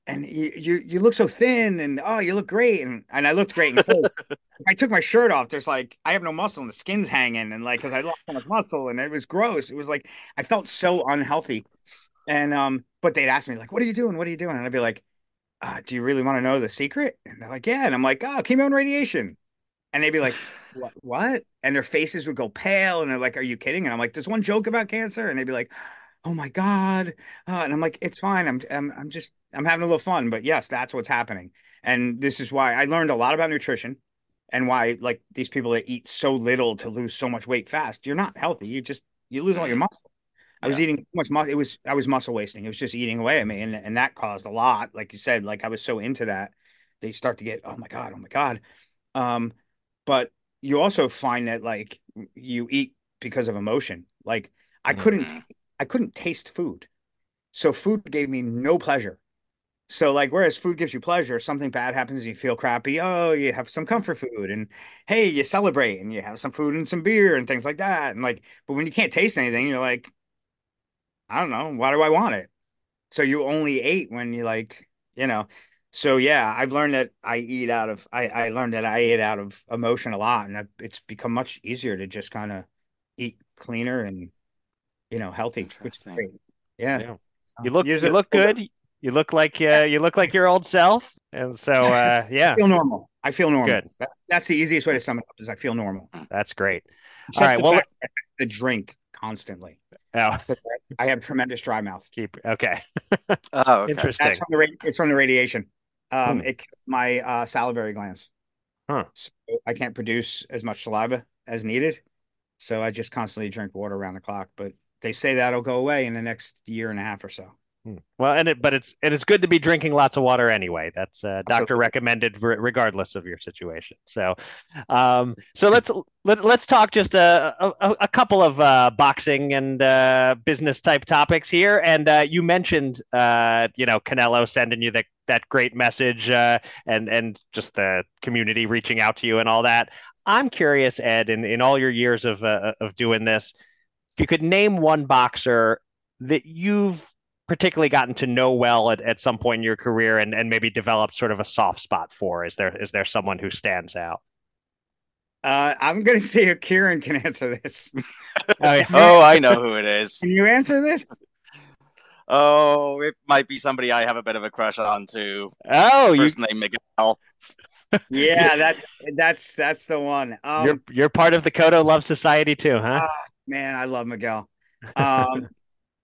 and you, you you look so thin and oh you look great and and I looked great. I took my shirt off, there's like I have no muscle and the skin's hanging and like because I lost so much muscle and it was gross. It was like I felt so unhealthy. And um, but they'd ask me like, "What are you doing? What are you doing?" And I'd be like, uh, "Do you really want to know the secret?" And they're like, "Yeah." And I'm like, "Oh, chemo and radiation." And they'd be like, "What? What?" And their faces would go pale, and they're like, "Are you kidding?" And I'm like, "There's one joke about cancer," and they'd be like, "Oh my God!" Uh, and I'm like, "It's fine. I'm, I'm, I'm just, I'm having a little fun." But yes, that's what's happening, and this is why I learned a lot about nutrition, and why like these people that eat so little to lose so much weight fast, you're not healthy. You just you lose all your muscle. I was eating so much muscle. It was I was muscle wasting. It was just eating away at me, and and that caused a lot. Like you said, like I was so into that, they start to get, oh my God, oh my God. Um, but you also find that like you eat because of emotion. Like I couldn't Mhm. I couldn't taste food. So food gave me no pleasure. So like whereas food gives you pleasure, something bad happens and you feel crappy. Oh, you have some comfort food and hey, you celebrate and you have some food and some beer and things like that. And like, but when you can't taste anything, you're like, I don't know, why do I want it? So you only ate when you like, you know. So yeah, I've learned that I eat out of I I learned that I eat out of emotion a lot, and I've- it's become much easier to just kind of eat cleaner and you know healthy, which is great. Yeah, Yeah. You look Use you it- look good. You look like uh, you look like your old self. And so uh, yeah, I feel normal. I feel normal. Good. That's that's the easiest way to sum it up. Is I feel normal. that's great. Except right, the well- fact that I have to drink constantly. Oh, I have tremendous dry mouth. keep okay. Oh, okay. Interesting. That's from the it's from the radiation. Um, Hmm. it kills my uh, salivary glands. Huh. So I can't produce as much saliva as needed. So I just constantly drink water around the clock. But they say that'll go away in the next year and a half or so. Well, and it, but it's and it's good to be drinking lots of water anyway. That's uh, doctor recommended re- regardless of your situation. So, um, so let's let, let's talk just a a, a couple of uh, boxing and uh, business type topics here. And uh, you mentioned, uh, you know, Canelo sending you that that great message, uh, and and just the community reaching out to you and all that. I'm curious, Ed, in in all your years of uh, of doing this, if you could name one boxer that you've particularly gotten to know well at, at some point in your career and, and maybe developed sort of a soft spot for? Is there is there someone who stands out? Uh, I'm gonna see if Kieran can answer this. Oh, yeah. Oh, I know who it is. Can you answer this? Oh, it might be somebody I have a bit of a crush on too. Oh, you, First name Miguel. Yeah, that's that's that's the one. Um, you're you're part of the Cotto Love Society too, huh? Man, I love Miguel. Um,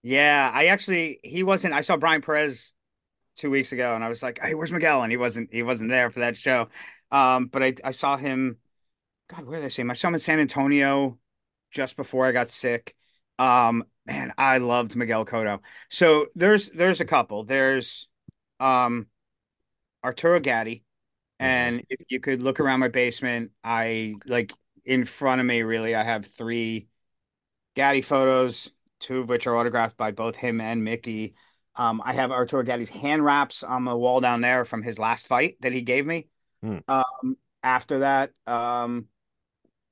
yeah, I actually he wasn't. I saw Brian Perez two weeks ago, and I was like, "Hey, where's Miguel?" And he wasn't. He wasn't there for that show. Um, but I I saw him. God, where did I see him? I saw him in San Antonio just before I got sick. Um, man, I loved Miguel Cotto. So there's there's a couple. There's um Arturo Gatti, and if you could look around my basement, I like in front of me. Really, I have three Gatti photos, two of which are autographed by both him and Mickey. Um, I have Arturo Gatti's hand wraps on the wall down there from his last fight that he gave me. Hmm. Um, after that, um,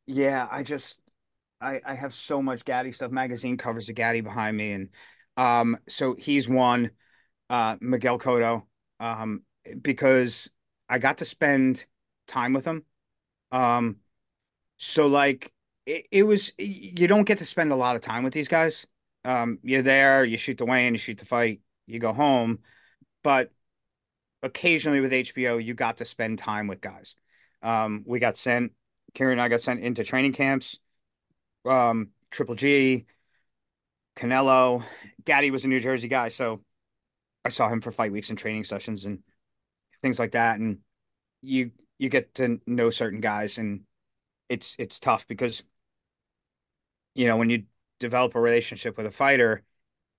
yeah, I just I I have so much Gatti stuff. Magazine covers of Gatti behind me, and um, so he's one. Uh, Miguel Cotto, um, because I got to spend time with him. Um, so like it, it was you don't get to spend a lot of time with these guys. Um, you're there, you shoot the weigh-in, you shoot the fight, you go home. But occasionally with HBO, you got to spend time with guys. Um, we got sent, Kieran and I got sent into training camps. Um, Triple G, Canelo, Gatti was a New Jersey guy, so I saw him for fight weeks and training sessions and things like that. And you you get to know certain guys, and it's it's tough because you know when you develop a relationship with a fighter,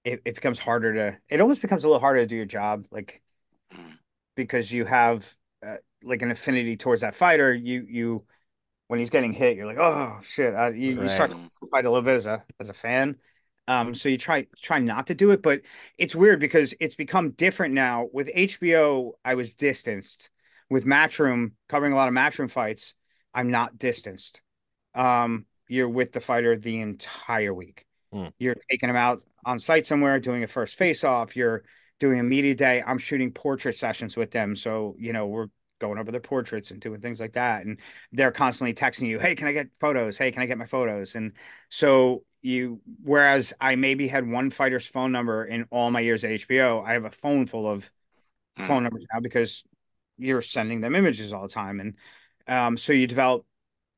it, it becomes harder to. It almost becomes a little harder to do your job, like because you have uh, like an affinity towards that fighter. You you when he's getting hit, you're like, oh shit. Uh, you, you start to fight a little bit as a as a fan. Um, so you try try not to do it, but it's weird because it's become different now. With HBO, I was distanced. With Matchroom, covering a lot of Matchroom fights, I'm not distanced. Um, you're with the fighter the entire week. Hmm. You're taking them out on site somewhere, doing a first face off. You're doing a media day. I'm shooting portrait sessions with them. So, you know, we're going over their portraits and doing things like that. And they're constantly texting you, Hey, can I get photos? Hey, can I get my photos? And so you, whereas I maybe had one fighter's phone number in all my years at HBO, I have a phone full of Hmm. phone numbers now because you're sending them images all the time. And um, so you develop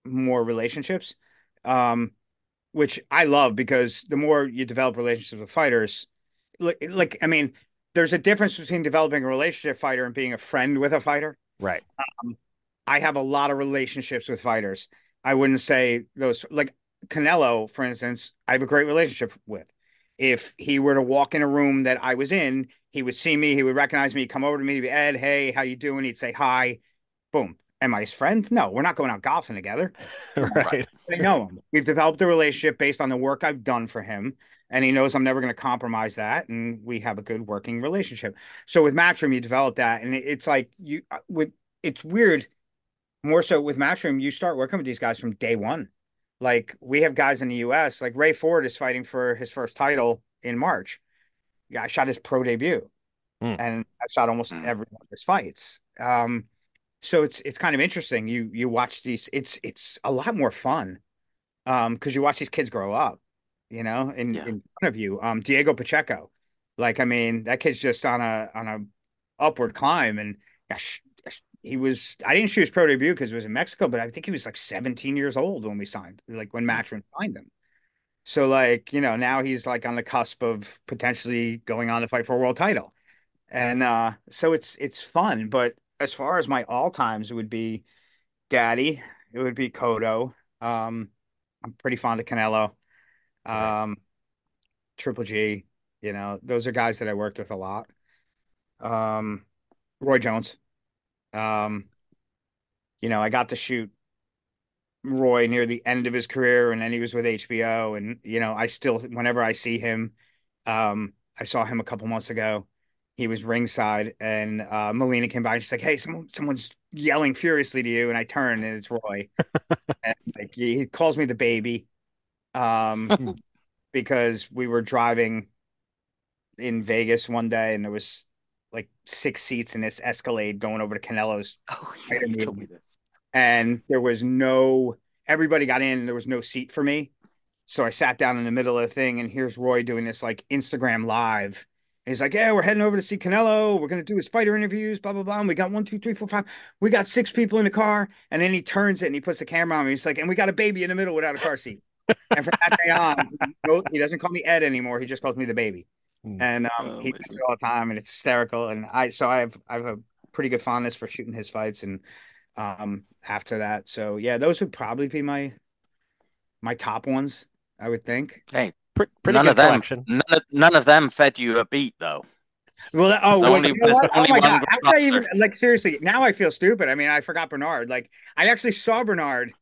more relationships, um, which I love because the more you develop relationships with fighters, like, like I mean, there's a difference between developing a relationship fighter and being a friend with a fighter. Right. Um, I have a lot of relationships with fighters. I wouldn't say those like Canelo, for instance, I have a great relationship with. If he were to walk in a room that I was in, he would see me, he would recognize me, come over to me, he'd be, Ed, hey, how you doing? He'd say hi. Boom. Am I his friend? No, we're not going out golfing together. right. I know him. We've developed a relationship based on the work I've done for him, and he knows I'm never going to compromise that, and we have a good working relationship. So with Matchroom, you develop that, and it's like you uh, with it's weird. More so with Matchroom, you start working with these guys from day one. Like we have guys in the U.S. Like Ray Ford is fighting for his first title in March. Yeah, I shot his pro debut, Hmm. and I've shot almost Hmm. every one of his fights. Um, so it's it's kind of interesting. You you watch these. It's it's a lot more fun, um, because you watch these kids grow up, you know, in Yeah. in front of you. Um, Diego Pacheco, like I mean, that kid's just on a on a upward climb, and gosh, he was. I didn't shoot his pro debut because it was in Mexico, but I think he was like 17 years old when we signed, like when Matchroom signed him. So like you know now he's like on the cusp of potentially going on to fight for a world title, and uh, so it's it's fun. But as far as my all times, it would be Gatti. it would be Cotto. Um, I'm pretty fond of Canelo. Um, Triple G, you know, those are guys that I worked with a lot. Um, Roy Jones. Um, you know, I got to shoot Roy near the end of his career, and then he was with HBO. And you know, I still, whenever I see him, um, I saw him a couple months ago. He was ringside, and uh, Melina came by. And she's like, "Hey, someone, someone's yelling furiously to you." And I turn, and it's Roy. and like he, he calls me the baby, um, because we were driving in Vegas one day, and there was like six seats in this Escalade going over to Canelo's Oh, yeah, you told me this. and there was no everybody got in and there was no seat for me so i sat down in the middle of the thing and here's roy doing this like instagram live and he's like yeah we're heading over to see canelo. We're going to do his fighter interviews blah blah blah. And we got one two three four five. We got six people in the car. And then he turns it and he puts the camera on me. He's like and we got a baby in the middle without a car seat. And from that day on he doesn't call me ed anymore. He just calls me the baby. Hmm. and um, Oh, he does it all the time and it's hysterical. And i so i have i have a pretty good fondness for shooting his fights and um after that. So yeah those would probably be my my top ones i would think. Hey, pretty none good of them, collection. none of, none of them fed you a beet though. well that- oh There's only- you know there's what? oh only my one god how could I even like seriously now i feel stupid i mean i forgot bernard like i actually saw bernard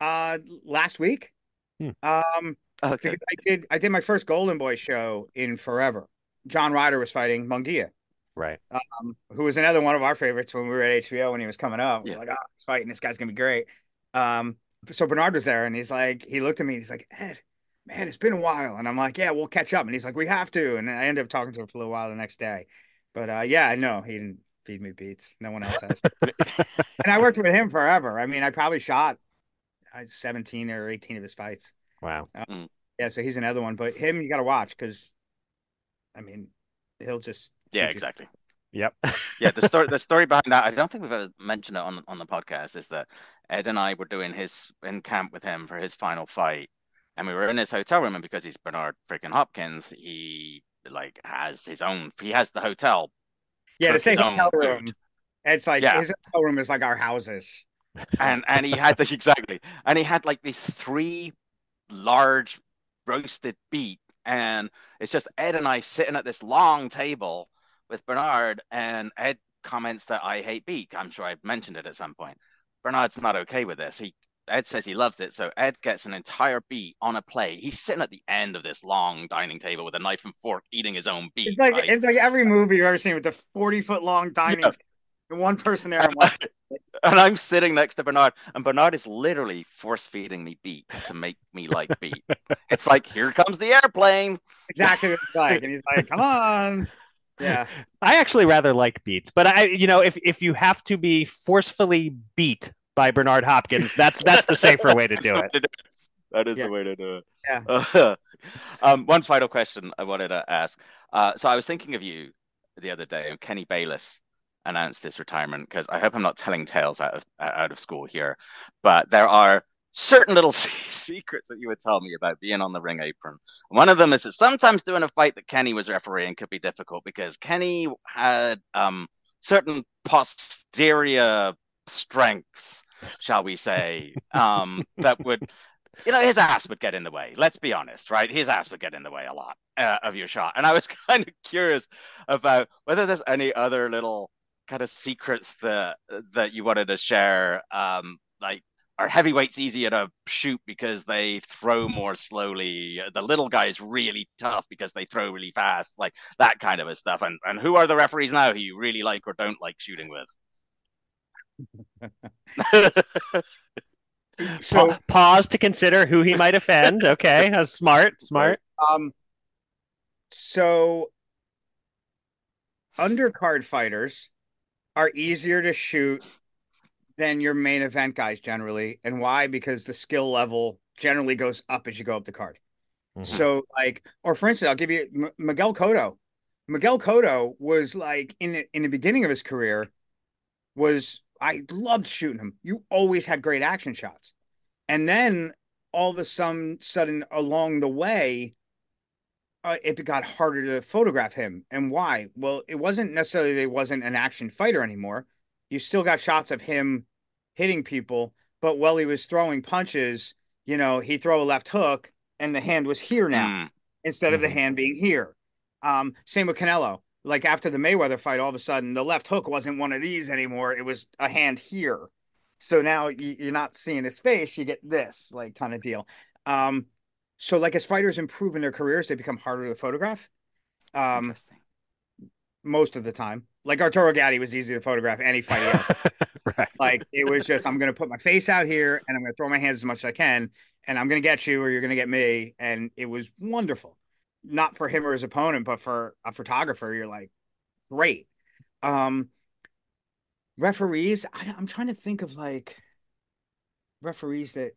uh last week Hmm. um Okay. i did i did my first golden boy show in forever john ryder was fighting Munguia Right. um, who was another one of our favorites when we were at HBO when he was coming up. We Yeah. were like, oh, he's fighting. This guy's gonna be great. Um, so Bernard was there, and he's like, he looked at me, and he's like, Ed, man, it's been a while, and I'm like, yeah, we'll catch up, and he's like, we have to, and I ended up talking to him for a little while the next day, but uh, yeah, know he didn't feed me beets. No one else has, and I worked with him forever. I mean, I probably shot uh, 17 or 18 of his fights. Wow. Yeah, so he's another one, but him you got to watch because, I mean, he'll just Yeah, keep you- exactly. Yep. yeah, the story the story behind that, I don't think we've ever mentioned it on on the podcast, is that Ed and I were doing his in camp with him for his final fight, and we were in his hotel room, and because he's Bernard freaking Hopkins, he like has his own. He has the hotel. Yeah, the same hotel room. food. It's like Yeah. his hotel room is like our houses. and and he had the exactly, and he had like these three large roasted beet, and it's just Ed and I sitting at this long table with Bernard, and Ed comments that I hate beet. I'm sure I've mentioned it at some point. Bernard's not okay with this. He Ed says he loves it, so Ed gets an entire beet on a plate. He's sitting at the end of this long dining table with a knife and fork, eating his own beet. It's like right? it's like every movie you've ever seen with the 40 foot long dining Yeah. table. And one person there and one and I'm sitting next to Bernard, and Bernard is literally force feeding me beet to make me like beet. It's like, here comes the airplane. exactly what it's like. And he's like, come on. Yeah. I actually rather like beets, but I, you know, if if you have to be forcefully beat by Bernard Hopkins, that's that's the safer way to do it. That is Yeah. the way to do it. Yeah. Uh, um, one final question I wanted to ask. Uh, so I was thinking of you the other day, and Kenny Bayless announced his retirement because I hope I'm not telling tales out of out of school here, but there are certain little secrets that you would tell me about being on the ring apron. One of them is that sometimes doing a fight that Kenny was refereeing could be difficult because Kenny had um, certain posterior strengths, shall we say, um, that would, you know, his ass would get in the way. Let's be honest, right? His ass would get in the way a lot uh, of your shot. And I was kind of curious about whether there's any other little kind of secrets that that you wanted to share, um, like are heavyweights easier to shoot because they throw more slowly? The little guy's really tough because they throw really fast, like that kind of a stuff. And and who are the referees now who you really like or don't like shooting with? So Pa- pause to consider who he might offend. Okay, that's smart, smart. um so undercard fighters are easier to shoot than your main event guys generally. And why? Because the skill level generally goes up as you go up the card. Mhm. So like, or for instance, I'll give you M- Miguel Cotto. Miguel Cotto was like in the, in the beginning of his career was I loved shooting him. You always had great action shots. And then all of a sudden, sudden along the way, uh, it got harder to photograph him. And why? Well, it wasn't necessarily that he wasn't an action fighter anymore. You still got shots of him hitting people, but while he was throwing punches, you know, he throw a left hook and the hand was here now Mm, instead of the Mhm. hand being here. Um, same with Canelo. Like after the Mayweather fight, all of a sudden the left hook wasn't one of these anymore. It was a hand here. So now you, you're not seeing his face. You get this like kind of deal. Um, so like as fighters improve in their careers, they become harder to photograph. Um, most of the time. Like Arturo Gatti was easy to photograph any fight right. Like it was just I'm gonna put my face out here and I'm gonna throw my hands as much as I can, and I'm gonna get you or you're gonna get me. And it was wonderful. Not for him or his opponent, but for a photographer, you're like, great. Um referees, I, I'm trying to think of like referees that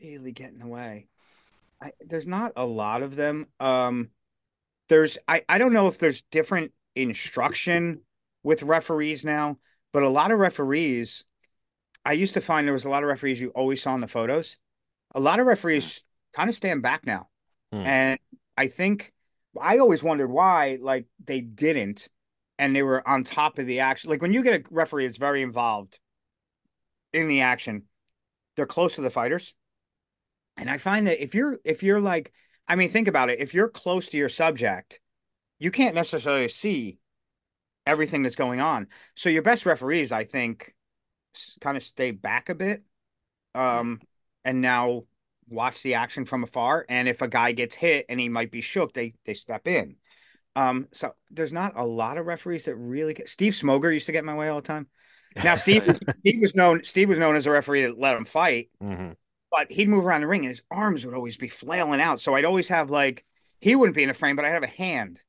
really get in the way. I, there's not a lot of them. Um there's I, I don't know if there's different instruction with referees now, but a lot of referees, I used to find there was a lot of referees you always saw in the photos. A lot of referees kind of stand back now. Hmm. And I think I always wondered why, like, they didn't and they were on top of the action. Like, when you get a referee that's very involved in the action, they're close to the fighters. And I find that if you're, if you're like, I mean, think about it. If you're close to your subject, you can't necessarily see everything that's going on. So your best referees, I think, kind of stay back a bit, um, and now watch the action from afar. And if a guy gets hit and he might be shook, they they step in. Um, so there's not a lot of referees that really get. Steve Smoger used to get in my way all the time. Now Steve, Steve was known. Steve was known as a referee that let him fight, Mhm. but he'd move around the ring and his arms would always be flailing out. So I'd always have like he wouldn't be in the frame, but I'd have a hand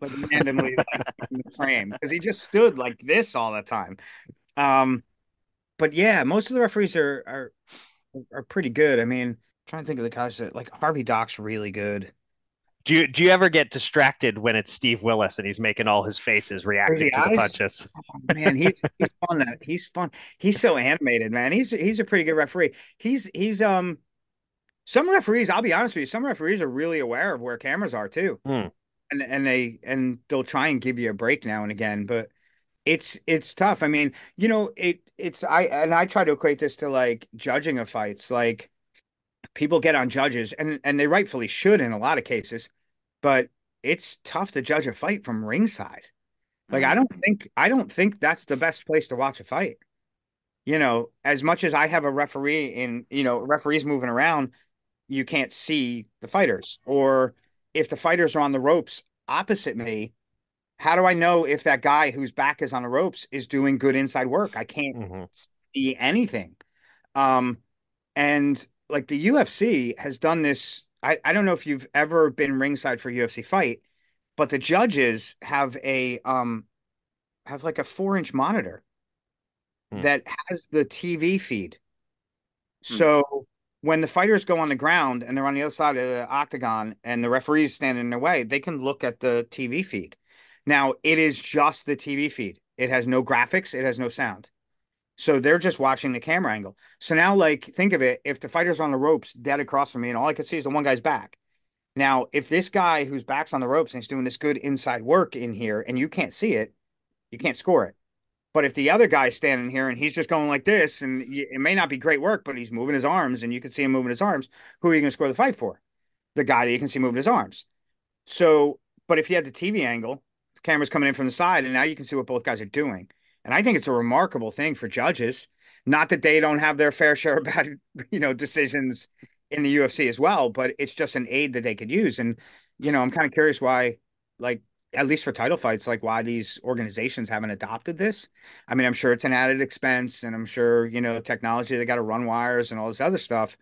like randomly like, in the frame because he just stood like this all the time. Um, but yeah, most of the referees are are are pretty good. I mean, trying to think of the guys that like Harvey Dock's really good. Do you do you ever get distracted when it's Steve Willis and he's making all his faces reacting to the punches? Oh, man, he's he's fun. That he's fun. He's so animated, man. He's he's a pretty good referee. He's he's um some referees. I'll be honest with you. Some referees are really aware of where cameras are too, Hmm. and and they and they'll try and give you a break now and again. But it's it's tough. I mean, you know, it it's I and I try to equate this to like judging of fights. Like people get on judges, and and they rightfully should in a lot of cases, but it's tough to judge a fight from ringside. Like I don't think I don't think that's the best place to watch a fight. You know, as much as I have a referee in, you know, referees moving around, you can't see the fighters. Or if the fighters are on the ropes opposite me, how do I know if that guy whose back is on the ropes is doing good inside work? I can't Mhm. see anything. Um, and like the UFC has done this. I, I don't know if you've ever been ringside for a UFC fight, but the judges have a um have like a four inch monitor Hmm. that has the TV feed. Hmm. So when the fighters go on the ground and they're on the other side of the octagon and the referee's standing in their way, they can look at the TV feed. Now it is just the TV feed. It has no graphics, it has no sound. So they're just watching the camera angle. So now, like, think of it if the fighter's on the ropes dead across from me and all I can see is the one guy's back. Now, if this guy whose back's on the ropes and he's doing this good inside work in here and you can't see it, you can't score it. But if the other guy's standing here and he's just going like this, and it may not be great work, but he's moving his arms and you can see him moving his arms, who are you going to score the fight for? The guy that you can see moving his arms. So, but if you had the TV angle, the camera's coming in from the side, and now you can see what both guys are doing. And I think it's a remarkable thing for judges. Not that they don't have their fair share of bad, you know, decisions in the UFC as well, but it's just an aid that they could use. And, you know, I'm kind of curious why, like, at least for title fights, like why these organizations haven't adopted this. I mean, I'm sure it's an added expense, and I'm sure, you know, technology, they got to run wires and all this other stuff.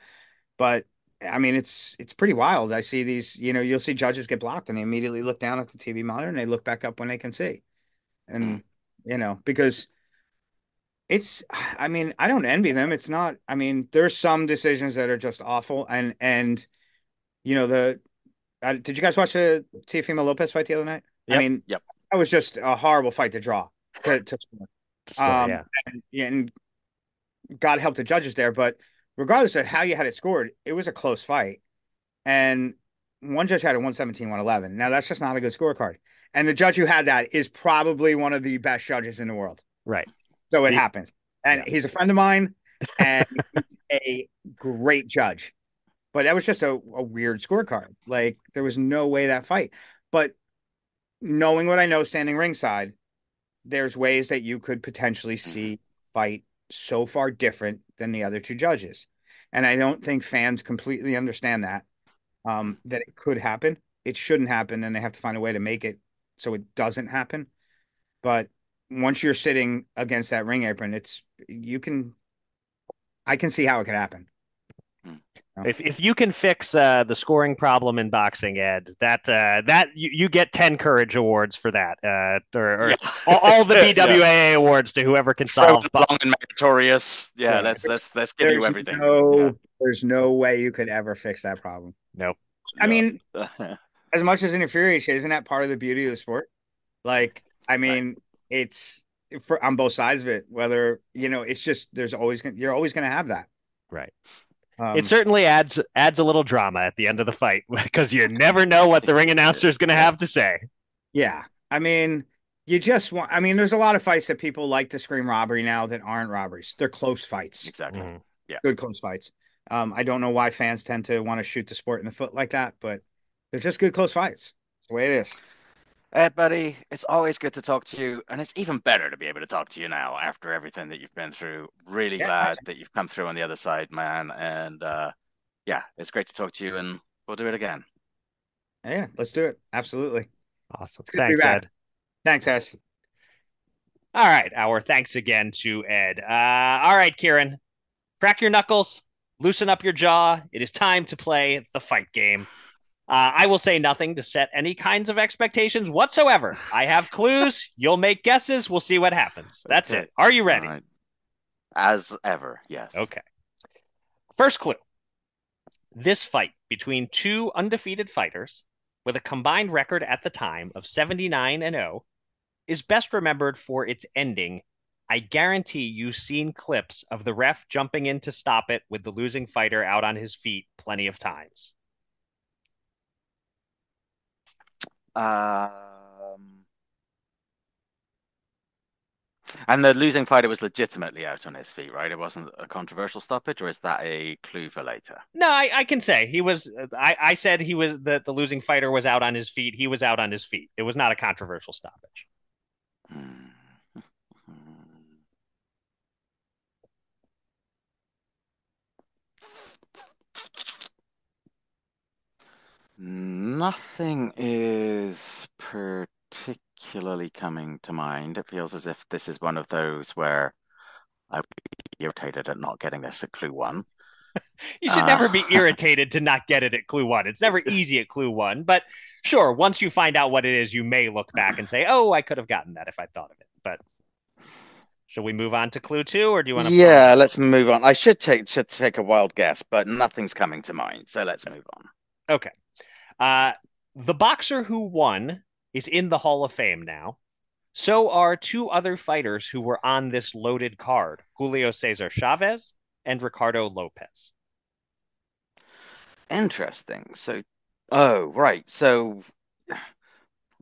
But I mean, it's it's pretty wild. I see these, you know, you'll see judges get blocked and they immediately look down at the TV monitor and they look back up when they can see. And, hmm. You know, because it's I mean, I don't envy them. It's not, I mean, there's some decisions that are just awful and and you know, the uh, did you guys watch the Teofimo Lopez fight the other night? I mean, Yep. that was just a horrible fight to draw. To, to Um, yeah. and, yeah, and God help the judges there, but regardless of how you had it scored, it was a close fight. And one judge had a 117, 111. Now that's just not a good scorecard. And the judge who had that is probably one of the best judges in the world. Right. So it He- happens. And Yeah. he's a friend of mine and a great judge. But that was just a, a weird scorecard. Like there was no way that fight. But knowing what I know standing ringside, there's ways that you could potentially mm-hmm. see fight so far different than the other two judges. And I don't think fans completely understand that. Um, that it could happen. It shouldn't happen, and they have to find a way to make it so it doesn't happen. But once you're sitting against that ring apron, it's you can I can see how it could happen. If if you can fix uh, the scoring problem in boxing, Ed, that uh, that you, you get ten courage awards for that, uh, or, or Yeah. all, all the Yeah. BWAA awards to whoever can Frozen solve. bo- long and meritorious. Yeah, Yeah. let's let's let's give you everything. No, there's no way you could ever fix that problem. Nope. I mean, as much as it infuriates you, isn't that part of the beauty of the sport? Like, I mean, it's for on both sides of it. Whether you know, it's just there's always gonna you're always gonna have that. Right. Um, It certainly adds adds a little drama at the end of the fight because you never know what the ring announcer is going to have to say. yeah. I mean, you just want. I mean, there's a lot of fights that people like to scream robbery now that aren't robberies. They're close fights, exactly. Mhm. good close fights. Um, I don't know why fans tend to want to shoot the sport in the foot like that, but they're just good close fights. It's the way it is. Ed, buddy, it's always good to talk to you, and it's even better to be able to talk to you now after everything that you've been through. Really Yeah, glad awesome. that you've come through on the other side, man. And uh, yeah, it's great to talk to you, and we'll do it again. Yeah, let's do it. Absolutely. Awesome. It's good to be Thanks. Ed. Thanks, S. All right, our thanks again to Ed. Uh, all right, Kieran, crack your knuckles, loosen up your jaw. It is time to play the fight game. Uh, I will say nothing to set any kinds of expectations whatsoever. I have clues. You'll make guesses. We'll see what happens. That's Okay. it. Are you ready? Right. As ever, yes. Okay. First clue. This fight between two undefeated fighters with a combined record at the time of 79 and 0, is best remembered for its ending. I guarantee you've seen clips of the ref jumping in to stop it with the losing fighter out on his feet plenty of times. Um, and the losing fighter was legitimately out on his feet, right? It wasn't a controversial stoppage, or is that a clue for later? No, I, I can say he was. I, I said he was that the losing fighter was out on his feet. He was out on his feet. It was not a controversial stoppage. Nothing is particularly coming to mind. It feels as if this is one of those where I would be irritated at not getting this at clue one. you should uh, never be irritated to not get it at clue one. It's never easy at clue one, but sure, once you find out what it is, you may look back and say, "Oh, I could have gotten that if I thought of it." But should we move on to clue two, or do you want to? Yeah, let's move on. I should take should take a wild guess, but nothing's coming to mind, so let's move on. Okay. Uh, the boxer who won is in the Hall of Fame now. So are two other fighters who were on this loaded card Julio Cesar Chavez and Ricardo Lopez. Interesting. So, oh, right. So,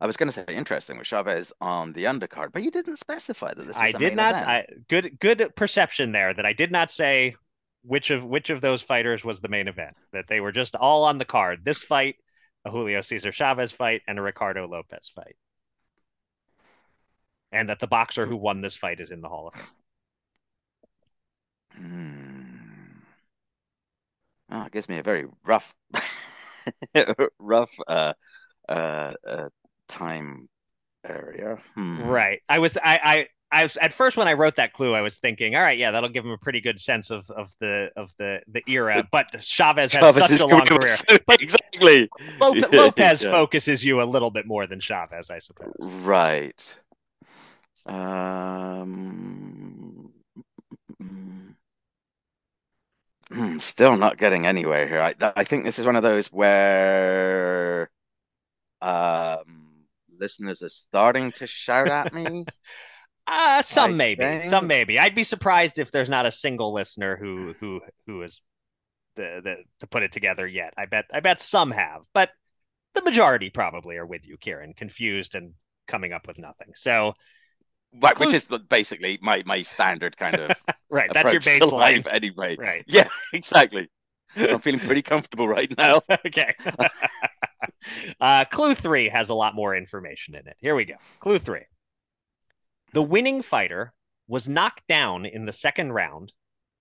I was going to say interesting with Chavez on the undercard, but you didn't specify that this. I did not. I, good, good perception there. That I did not say which of which of those fighters was the main event. That they were just all on the card. This fight, a Julio Cesar Chavez fight, and a Ricardo Lopez fight, and that the boxer who won this fight is in the Hall of Fame. Hmm. Oh, it gives me a very rough, rough uh, uh, uh, time area. Hmm. Right. I was. I. I I was, at first when I wrote that clue, I was thinking, all right, yeah, that'll give him a pretty good sense of, of the of the the era. But Chavez had such a long career. But exactly. Lopez yeah. focuses you a little bit more than Chavez, I suppose. Right. Um. Hmm, still not getting anywhere here. I, I think this is one of those where um, listeners are starting to shout at me. Uh, some I maybe, think. some maybe. I'd be surprised if there's not a single listener who who who is the, the to put it together yet. I bet I bet some have, but the majority probably are with you, Kieran, confused and coming up with nothing. So, right, which is basically my my standard kind of right. That's your baseline anyway. Right. Yeah, exactly. I'm feeling pretty comfortable right now. okay. uh, clue three has a lot more information in it. Here we go. Clue three. The winning fighter was knocked down in the second round.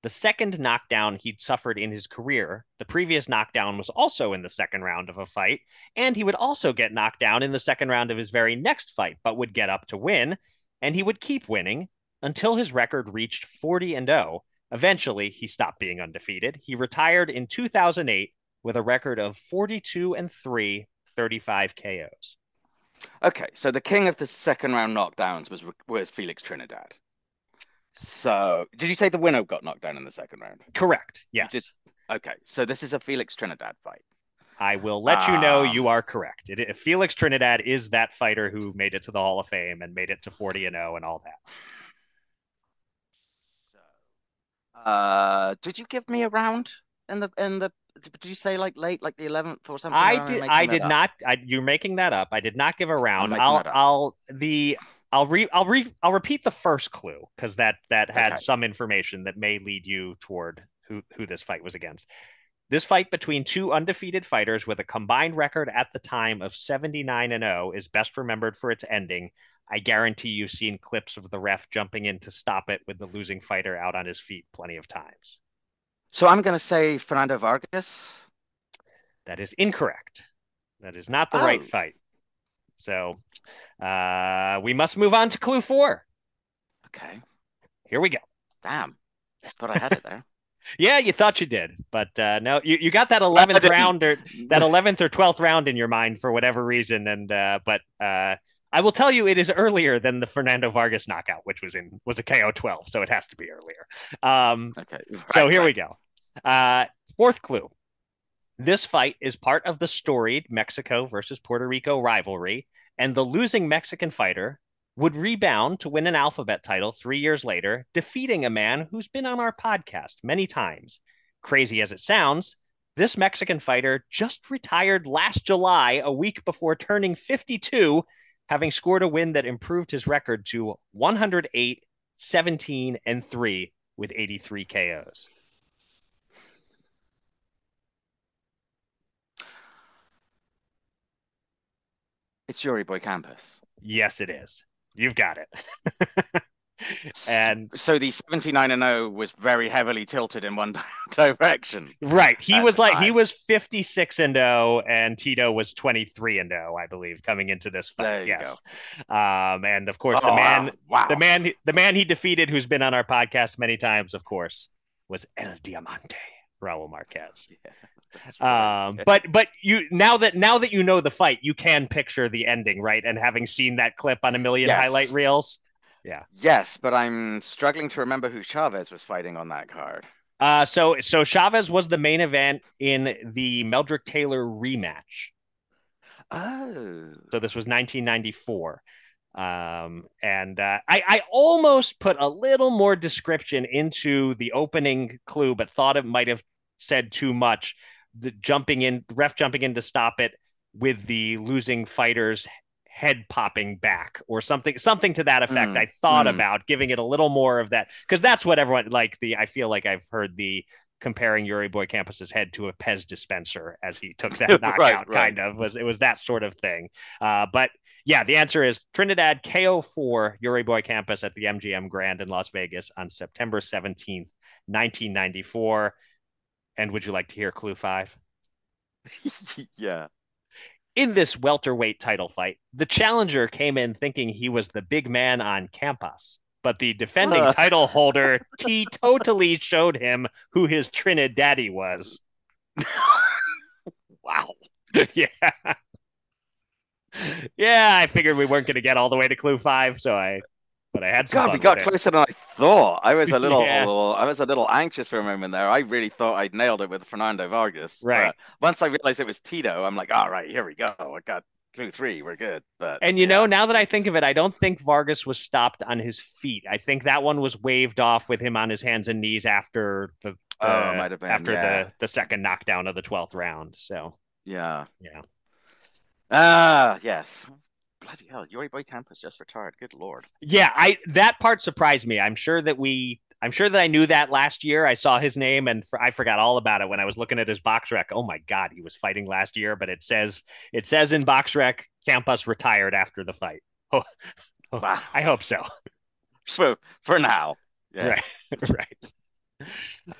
The second knockdown he'd suffered in his career. The previous knockdown was also in the second round of a fight, and he would also get knocked down in the second round of his very next fight, but would get up to win, and he would keep winning until his record reached 40 and 0. Eventually, he stopped being undefeated. He retired in 2008 with a record of 42 and 3, 35 KOs. Okay, so the king of the second round knockdowns was was Felix Trinidad. So, did you say the winner got knocked down in the second round? Correct. Yes. Okay, so this is a Felix Trinidad fight. I will let you know you um, are correct. It, Felix Trinidad is that fighter who made it to the Hall of Fame and made it to 40 and 0 and all that. Uh, did you give me a round in the in the did you say like late, like the eleventh or something? I did. I did not. I, you're making that up. I did not give a round. I'll. I'll the. I'll re. I'll re. I'll repeat the first clue because that that had okay. some information that may lead you toward who who this fight was against. This fight between two undefeated fighters with a combined record at the time of 79 and 0 is best remembered for its ending. I guarantee you've seen clips of the ref jumping in to stop it with the losing fighter out on his feet plenty of times. So I'm going to say Fernando Vargas. That is incorrect. That is not the oh. right fight. So uh, we must move on to clue four. Okay. Here we go. Damn. I thought I had it there. yeah, you thought you did, but uh, no, you, you got that eleventh round or that eleventh or twelfth round in your mind for whatever reason, and uh, but uh, I will tell you, it is earlier than the Fernando Vargas knockout, which was in was a KO twelve, so it has to be earlier. Um, okay. Right, so here right. we go. Uh, fourth clue. This fight is part of the storied Mexico versus Puerto Rico rivalry, and the losing Mexican fighter would rebound to win an alphabet title three years later, defeating a man who's been on our podcast many times. Crazy as it sounds, this Mexican fighter just retired last July, a week before turning 52, having scored a win that improved his record to 108, 17, and 3 with 83 KOs. It's Yuri Boy Campos. Yes, it is. You've got it. and so the 79 and 0 was very heavily tilted in one direction. Right. He was like time. he was 56 and 0 and Tito was 23 and 0, I believe, coming into this fight. yes. Um and of course oh, the man wow. the man the man he defeated who's been on our podcast many times, of course, was El Diamante, Raul Marquez. Yeah. Right. Um, but but you now that now that you know the fight, you can picture the ending, right? And having seen that clip on a million yes. highlight reels, yeah. Yes, but I'm struggling to remember who Chavez was fighting on that card. Uh, so so Chavez was the main event in the Meldrick Taylor rematch. Oh. So this was 1994. Um, and uh, I, I almost put a little more description into the opening clue, but thought it might have said too much. The jumping in, ref jumping in to stop it with the losing fighters head popping back or something something to that effect. Mm, i thought mm. about giving it a little more of that because that's what everyone like the i feel like i've heard the comparing yuri boy campos's head to a pez dispenser as he took that knockout right, right. kind of was it was that sort of thing. Uh, but yeah the answer is trinidad ko4 yuri boy campos at the mgm grand in las vegas on september 17th 1994 and would you like to hear clue five? Yeah in this welterweight title fight, the challenger came in thinking he was the big man on campus, but the defending uh. title holder T totally showed him who his Trinidaddy was. wow. yeah. Yeah, I figured we weren't going to get all the way to clue five, so I but I had some. God, we got closer than I thought. I was a little, yeah. I was a little anxious for a moment there. I really thought I'd nailed it with Fernando Vargas. Right. once I realized it was Tito, I'm like, all right, here we go. I got two, three. We're good. But and you know, now that I think of it, I don't think Vargas was stopped on his feet. I think that one was waved off with him on his hands and knees after the, the oh, might have been, after yeah. the the second knockdown of the twelfth round. So yeah, yeah. Ah, uh, yes bloody hell, Yuri Boy Campos just retired. Good lord. Yeah, I that part surprised me. I'm sure that we I'm sure that I knew that last year. I saw his name and for, I forgot all about it when I was looking at his BoxRec. Oh my god, he was fighting last year, but it says it says in BoxRec Campos retired after the fight. Oh, oh wow. I hope so. So for now. Yeah. Right. right.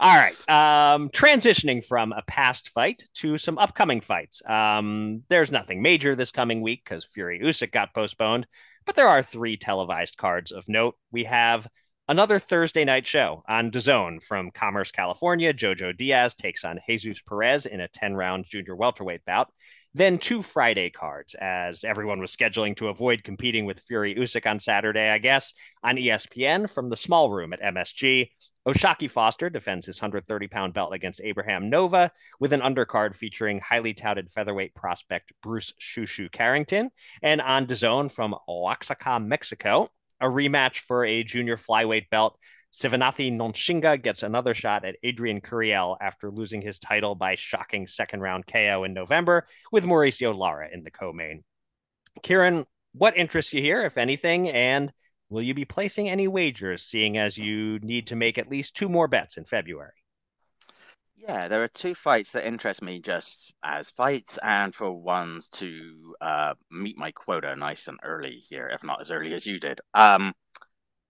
All right. Um, transitioning from a past fight to some upcoming fights. Um, there's nothing major this coming week because Fury Usyk got postponed, but there are three televised cards of note. We have another Thursday night show on DAZN from Commerce, California. Jojo Diaz takes on Jesus Perez in a 10 round junior welterweight bout. Then two Friday cards, as everyone was scheduling to avoid competing with Fury Usyk on Saturday, I guess, on ESPN from the small room at MSG. O'Shaquie Foster defends his 130 pound belt against Abraham Nova with an undercard featuring highly touted featherweight prospect Bruce Shushu Carrington. And on DAZN from Oaxaca, Mexico, a rematch for a junior flyweight belt Sivenathi Nontshinga gets another shot at Adrian Curiel after losing his title by shocking second round KO in November with Mauricio Lara in the co-main. Kieran, what interests you here, if anything, and will you be placing any wagers, seeing as you need to make at least two more bets in February? Yeah, there are two fights that interest me just as fights, and for ones to uh, meet my quota nice and early here, if not as early as you did. Um,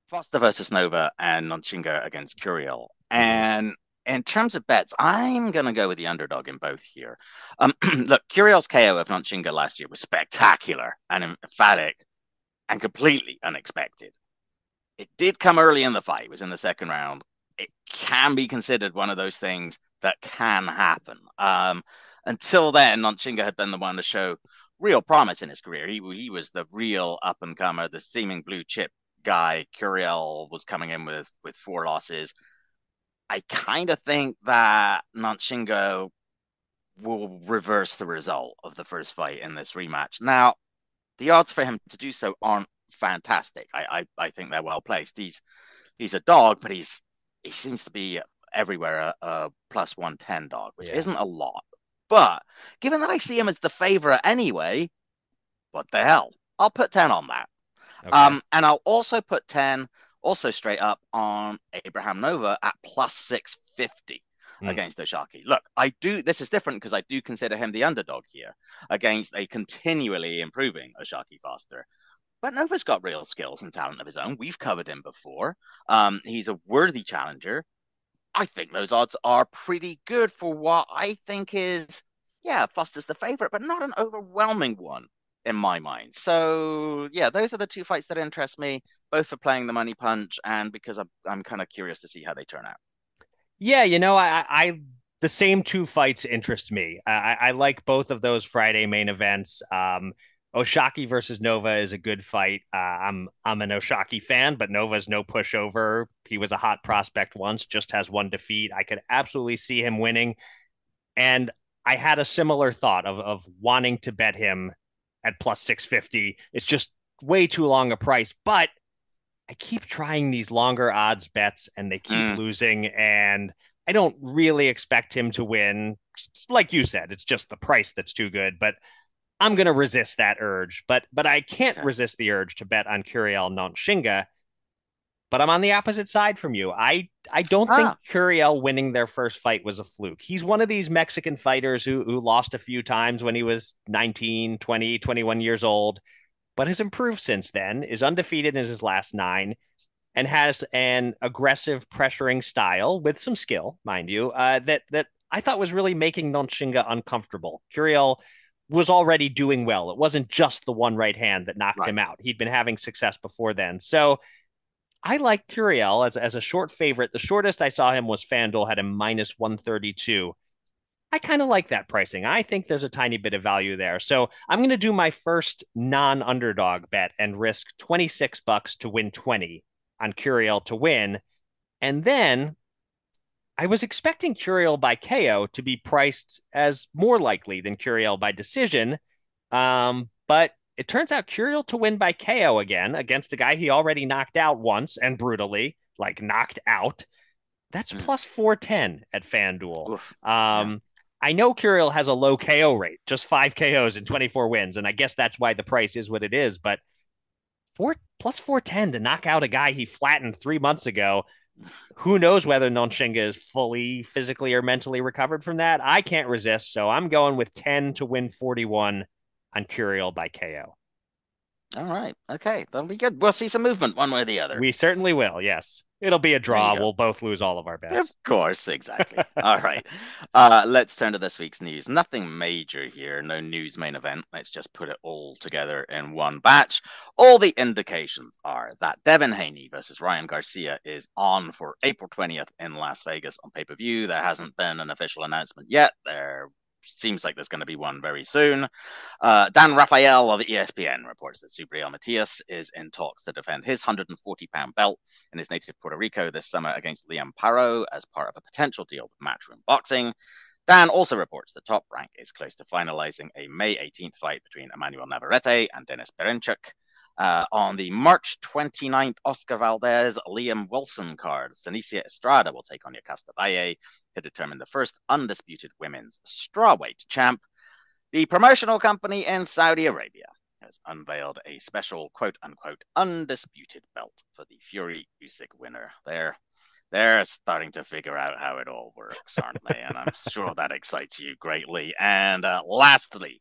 Foster versus Nova and Nontshinga against Curiel. And in terms of bets, I'm going to go with the underdog in both here. Um, look, Curiel's KO of Nontshinga last year was spectacular and emphatic and completely unexpected. It did come early in the fight, it was in the second round. It can be considered one of those things that can happen. Um, until then, Nontshinga had been the one to show real promise in his career. He, he was the real up and comer, the seeming blue chip guy Curiel was coming in with with four losses. I kind of think that Nontshinga will reverse the result of the first fight in this rematch. Now, the odds for him to do so aren't fantastic. I I, I think they're well placed. He's he's a dog, but he's he seems to be everywhere a, a plus one ten dog, which yeah. isn't a lot. But given that I see him as the favorite anyway, what the hell? I'll put ten on that. Okay. Um, and I'll also put ten also straight up on Abraham Nova at plus six fifty mm. against O'Shaquie. Look, I do. This is different because I do consider him the underdog here against a continually improving O'Shaquie Foster. But Nova's got real skills and talent of his own. We've covered him before. Um, he's a worthy challenger. I think those odds are pretty good for what I think is, yeah, Foster's the favorite, but not an overwhelming one in my mind. So yeah, those are the two fights that interest me, both for playing the money punch and because I'm I'm kind of curious to see how they turn out. Yeah, you know, I, I the same two fights interest me. I, I like both of those Friday main events. Um, O'Shaquie versus Nova is a good fight. Uh, I'm I'm an O'Shaquie fan, but Nova's no pushover. He was a hot prospect once, just has one defeat. I could absolutely see him winning, and I had a similar thought of of wanting to bet him at plus six fifty. It's just way too long a price, but I keep trying these longer odds bets and they keep mm. losing. And I don't really expect him to win. Like you said, it's just the price that's too good. But I'm going to resist that urge. But but I can't okay. resist the urge to bet on Curiel Nontshinga. But I'm on the opposite side from you. I I don't ah. think Curiel winning their first fight was a fluke. He's one of these Mexican fighters who who lost a few times when he was 19, 20, 21 years old but has improved since then, is undefeated in his last nine, and has an aggressive pressuring style with some skill, mind you, uh, that that I thought was really making Nontshinga uncomfortable. Curiel was already doing well. It wasn't just the one right hand that knocked right. him out. He'd been having success before then. So I like Curiel as, as a short favorite. The shortest I saw him was FanDuel had him minus 132. I kind of like that pricing. I think there's a tiny bit of value there. So I'm going to do my first non-underdog bet and risk 26 bucks to win 20 on Curiel to win. And then I was expecting Curiel by KO to be priced as more likely than Curiel by decision. Um, but it turns out Curiel to win by KO again against a guy he already knocked out once and brutally, like knocked out. That's mm. plus 410 at FanDuel. Oof, um, yeah. I know Curiel has a low KO rate, just five KOs and 24 wins, and I guess that's why the price is what it is. But four plus 410 to knock out a guy he flattened three months ago. Who knows whether Nontshinga is fully physically or mentally recovered from that? I can't resist, so I'm going with 10 to win 41 on Curiel by KO. All right. Okay. That'll be good. We'll see some movement one way or the other. We certainly will. Yes. It'll be a draw. We'll both lose all of our bets. Of course. Exactly. all right. Uh, let's turn to this week's news. Nothing major here. No news main event. Let's just put it all together in one batch. All the indications are that Devin Haney versus Ryan Garcia is on for April 20th in Las Vegas on pay per view. There hasn't been an official announcement yet. There seems like there's going to be one very soon. Uh, Dan Rafael of ESPN reports that Subriel Matias is in talks to defend his 140 pound belt in his native Puerto Rico this summer against Liam Paro as part of a potential deal with Matchroom Boxing. Dan also reports that Top Rank is close to finalizing a May 18th fight between Emmanuel Navarrete and Denis Berinchyk. Uh, on the March 29th Oscar Valdez Liam Wilson card, Seniesa Estrada will take on Yokasta Valle to determine the first undisputed women's strawweight champ. The promotional company in Saudi Arabia has unveiled a special quote unquote undisputed belt for the Fury Usyk winner. They're they're starting to figure out how it all works, aren't they? And I'm sure that excites you greatly. And uh, lastly,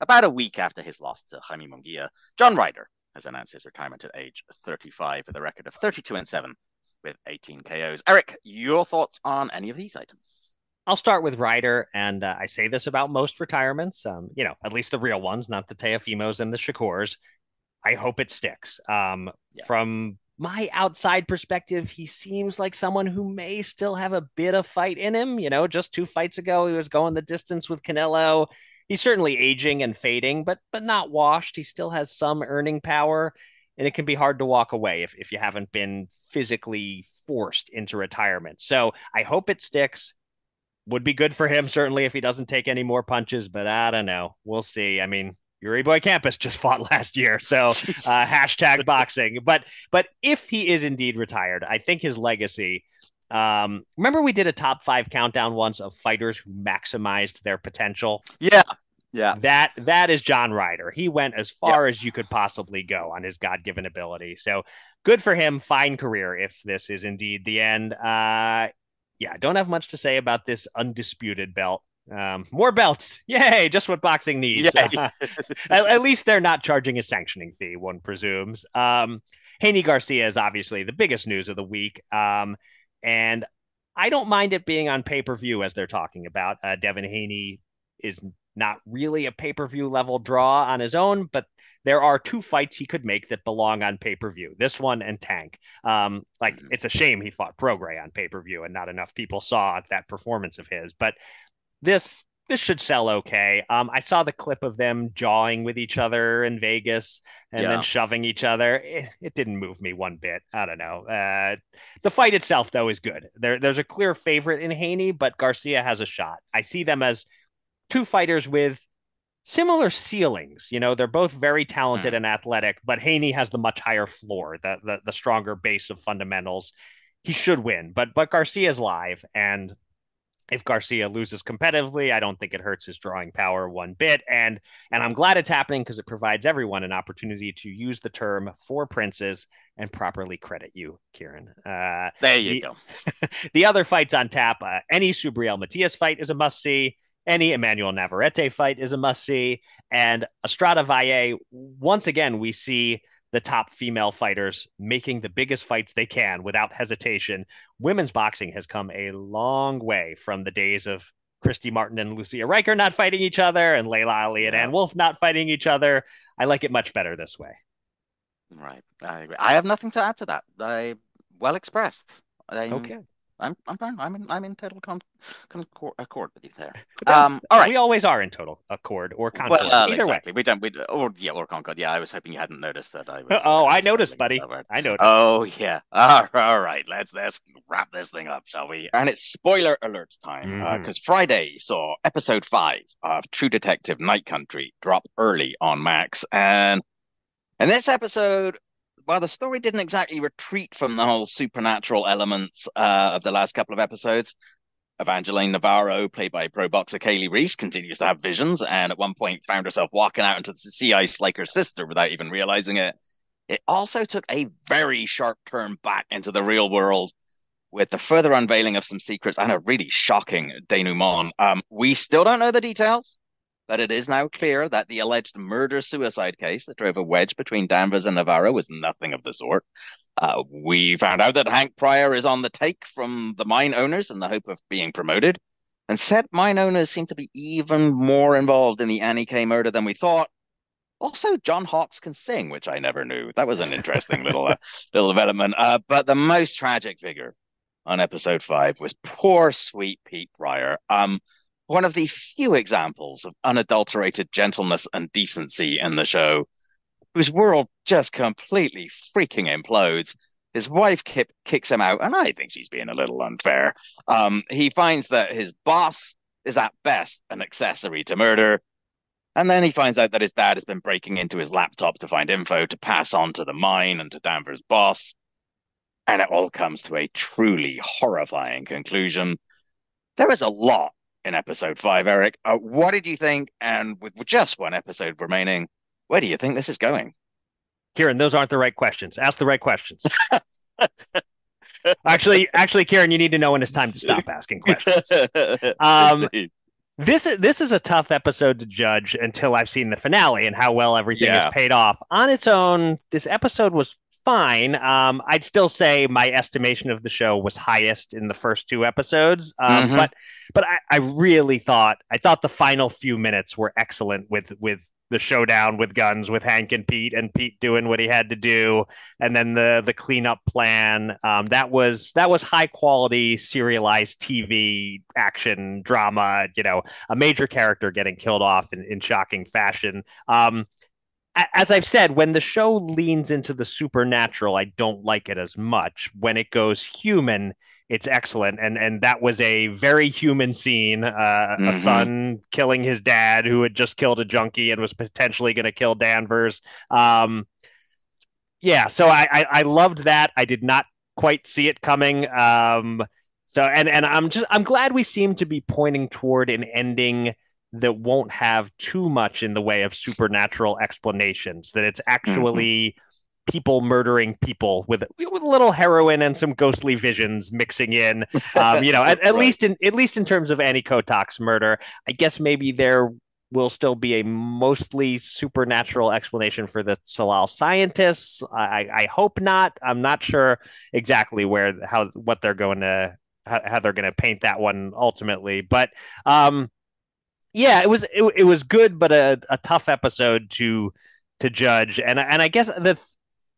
about a week after his loss to Jaime Munguia, John Ryder has announced his retirement at age 35 with a record of 32 and 7 with 18 KOs. Eric, your thoughts on any of these items? I'll start with Ryder, and uh, I say this about most retirements. Um, you know, at least the real ones, not the Teofimos and the Shakurs. I hope it sticks. Um, yeah. From my outside perspective, he seems like someone who may still have a bit of fight in him. You know, just two fights ago, he was going the distance with Canelo he's certainly aging and fading, but but not washed. He still has some earning power, and it can be hard to walk away if, if you haven't been physically forced into retirement. So I hope it sticks. would be good for him certainly if he doesn't take any more punches, but I don't know. We'll see. I mean, Yuri Boy Campos just fought last year, so uh, hashtag boxing. But but if he is indeed retired, I think his legacy. Um, remember we did a top five countdown once of fighters who maximized their potential. Yeah, yeah. That that is John Ryder. He went as far yeah. as you could possibly go on his God given ability. So good for him. Fine career if this is indeed the end. Uh, yeah, don't have much to say about this undisputed belt. Um, more belts, yay! Just what boxing needs. At, at, least they're not charging a sanctioning fee. One presumes. Um, Haney Garcia is obviously the biggest news of the week, um, and I don't mind it being on pay per view as they're talking about. Uh, Devin Haney is not really a pay per view level draw on his own, but there are two fights he could make that belong on pay per view. This one and Tank. Um, like mm-hmm. it's a shame he fought Prograis on pay per view and not enough people saw that performance of his. But this this should sell okay. Um, I saw the clip of them jawing with each other in Vegas and yeah. then shoving each other. It, it, didn't move me one bit. I don't know. Uh, the fight itself, though, is good. There, there's a clear favorite in Haney, but Garcia has a shot. I see them as two fighters with similar ceilings. You know, they're both very talented mm. and athletic, but Haney has the much higher floor, the, the the stronger base of fundamentals. He should win, but but Garcia's live, and if Garcia loses competitively, I don't think it hurts his drawing power one bit. And and I'm glad it's happening because it provides everyone an opportunity to use the term four princes and properly credit you, Kieran. Uh, there you the, go. the other fights on tap, uh, any Subriel Matias fight is a must see. Any Emmanuel Navarrete fight is a must see. And Estrada Valle, once again, we see the top female fighters making the biggest fights they can without hesitation. Women's boxing has come a long way from the days of Christy Martin and Lucia Rijker not fighting each other and Laila Ali and yeah. Ann Wolfe not fighting each other. I like it much better this way. Right. I agree. I have nothing to add to that. I well expressed. I'm, okay. I'm I'm fine. I'm in I'm in total con, con, accord with you there. Um, all right. We always are in total accord or concord. Well, uh, Either exactly. way. We don't. We or yeah, or concord. Yeah, I was hoping you hadn't noticed that. I was. oh, I noticed, buddy. I noticed. Oh yeah. All right. Let's let's wrap this thing up, shall we? And it's spoiler alert time because mm-hmm. uh, Friday saw episode five of True Detective Night Country drop early on Max, and in this episode while the story didn't exactly retreat from the whole supernatural elements uh, of the last couple of episodes, Evangeline Navarro, played by pro boxer Kali Reis, continues to have visions and at one point found herself walking out into the sea ice like her sister without even realizing it. It also took a very sharp turn back into the real world with the further unveiling of some secrets and a really shocking denouement. Um, we still don't know the details but it is now clear that the alleged murder suicide case that drove a wedge between Danvers and Navarro was nothing of the sort. Uh, we found out that Hank Prior is on the take from the mine owners in the hope of being promoted. And said mine owners seem to be even more involved in the Annie K murder than we thought. Also, John Hawkes can sing, which I never knew. That was an interesting little uh, little development. Uh, but the most tragic figure on episode five was poor sweet Pete Prior. Um, one of the few examples of unadulterated gentleness and decency in the show, whose world just completely freaking implodes. His wife kip, kicks him out, and I think she's being a little unfair. Um, he finds that his boss is at best an accessory to murder. And then he finds out that his dad has been breaking into his laptop to find info to pass on to the mine and to Danvers' boss. And it all comes to a truly horrifying conclusion. There is a lot in episode five, Eric. Uh, what did you think? And with just one episode remaining, where do you think this is going? Kieran, those aren't the right questions. Ask the right questions. actually, actually, Kieran, you need to know when it's time to stop asking questions. Um, this is this is a tough episode to judge until I've seen the finale and how well everything yeah. is paid off. On its own, this episode was fine. Um, I'd still say my estimation of the show was highest in the first two episodes. Um, mm-hmm. But but I, I really thought I thought the final few minutes were excellent with with the showdown with guns with Hank and Pete and Pete doing what he had to do and then the the cleanup plan um, that was that was high quality serialized TV action drama you know a major character getting killed off in, in shocking fashion um, as I've said, when the show leans into the supernatural, I don't like it as much. When it goes human, it's excellent and and that was a very human scene uh, Mm-hmm. a son killing his dad who had just killed a junkie and was potentially going to kill danvers um yeah so I, I i loved that i did not quite see it coming um so and and i'm just i'm glad we seem to be pointing toward an ending that won't have too much in the way of supernatural explanations that it's actually people murdering people with with a little heroin and some ghostly visions mixing in. Um, you know, at, at Right. least in at least in terms of Annie Kowtok's murder, I guess maybe there will still be a mostly supernatural explanation for the Tsalal scientists. I, I hope not. I'm not sure exactly where how what they're going to how, how they're going to paint that one ultimately, but um, yeah, it was it, it was good, but a, a tough episode to to judge. And and I guess the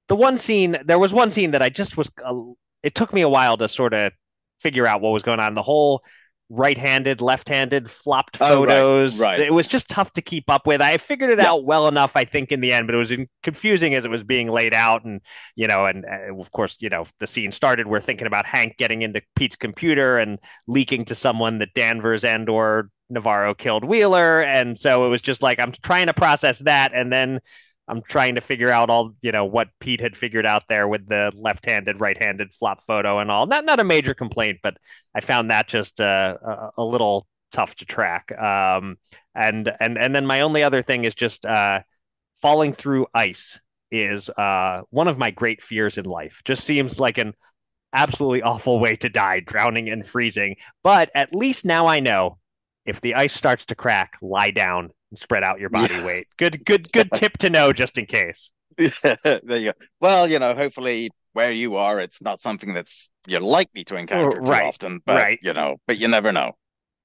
the one scene there was one scene that I just was uh, it took me a while to sort of figure out what was going on. The whole right-handed, left-handed flopped Oh, right, photos. right. It was just tough to keep up with. I figured it Yeah. out well enough, I think, in the end, but it was confusing as it was being laid out. And you know, and uh, of course, you know, the scene started. We're thinking about Hank getting into Pete's computer and leaking to someone that Danvers and or Navarro killed Wheeler, and so it was just like I'm trying to process that, and then I'm trying to figure out all you know what Pete had figured out there with the left-handed, right-handed flop photo and all. Not not a major complaint, but I found that just uh, a, a little tough to track. Um, and and and then my only other thing is just uh, falling through ice is uh, one of my great fears in life. Just seems like an absolutely awful way to die, drowning and freezing. But at least now I know if the ice starts to crack, lie down and spread out your body Yeah. weight. Good, good, good tip to know just in case. there you go. Well, you know, hopefully where you are, it's not something that's you're likely to encounter too Right, often, but right. you know, but you never know.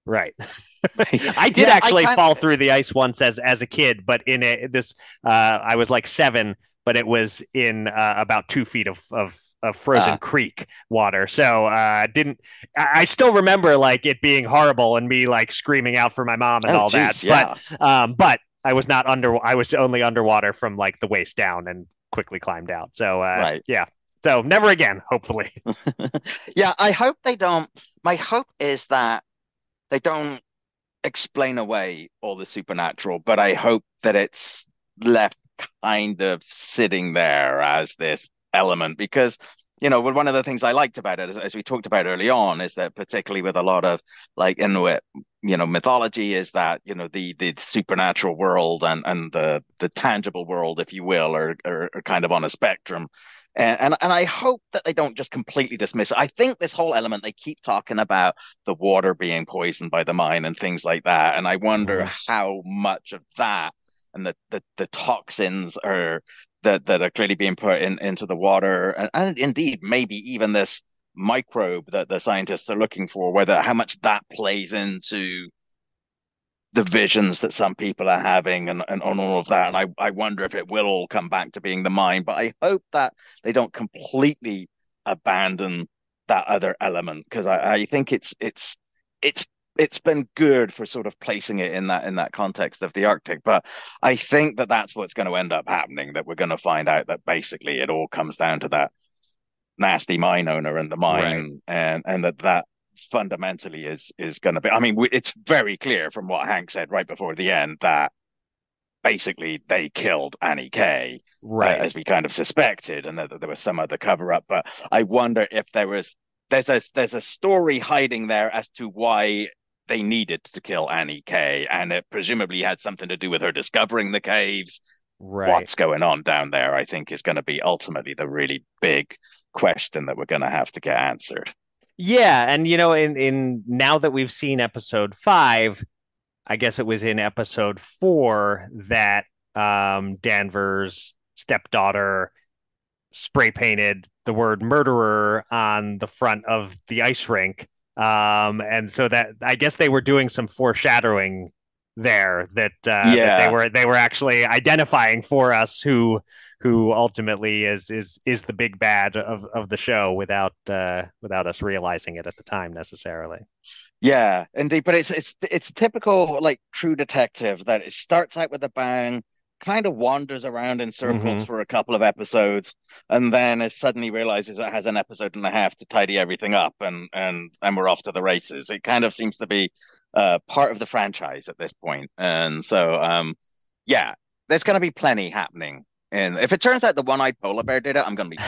Right. I did Yeah, actually kinda- fall through the ice once as as a kid, but in a this uh, I was like seven, but it was in uh, about two feet of of, of frozen Ah. creek water. So uh, didn't I, I still remember like it being horrible and me like screaming out for my mom and Oh, all that. yeah. But um, but I was not under. I was only underwater from like the waist down and quickly climbed out. So uh, Right. yeah. So never again, hopefully. Yeah, I hope they don't. My hope is that they don't explain away all the supernatural, but I hope that it's left kind of sitting there as this element because, you know, one of the things I liked about it, as, as we talked about early on, is that particularly with a lot of like Inuit, you know, mythology, is that, you know, the the supernatural world and and the the tangible world, if you will, are are, are kind of on a spectrum. And, and and I hope that they don't just completely dismiss it. I think this whole element they keep talking about the water being poisoned by the mine and things like that, and I wonder Mhm. how much of that and the the, the toxins are that that are clearly being put in into the water, and, and indeed maybe even this microbe that the scientists are looking for, whether how much that plays into the visions that some people are having and, and on all of that. And I, I wonder if it will all come back to being the mind, but I hope that they don't completely abandon that other element because I, I think it's it's it's it's been good for sort of placing it in that in that context of the Arctic. But I think that that's what's going to end up happening, that we're going to find out that basically it all comes down to that nasty mine owner and the mine and and that that fundamentally is is going to be. I mean, it's very clear from what Hank said right before the end that basically they killed Annie Kay, uh, Right. as we kind of suspected, and that, that there was some other cover up. But I wonder if there was there's a there's a story hiding there as to why they needed to kill Annie Kay, and it presumably had something to do with her discovering the caves. right. What's going on down there? I think is going to be ultimately the really big question that we're going to have to get answered. Yeah, and you know, in in now that we've seen episode five, I guess it was in episode four that um Danvers' stepdaughter spray painted the word murderer on the front of the ice rink. Um, and so that I guess they were doing some foreshadowing there that uh that Yeah. they were they were actually identifying for us who who ultimately is is is the big bad of of the show without uh without us realizing it at the time necessarily. Yeah, indeed. But it's it's it's typical like True Detective that it starts out with a bang, kind of wanders around in circles Mhm. for a couple of episodes, and then it suddenly realizes it has an episode and a half to tidy everything up, and and and we're off to the races. It kind of seems to be uh, part of the franchise at this point, and so um, yeah, there's going to be plenty happening. And if it turns out the one-eyed polar bear did it, I'm going to be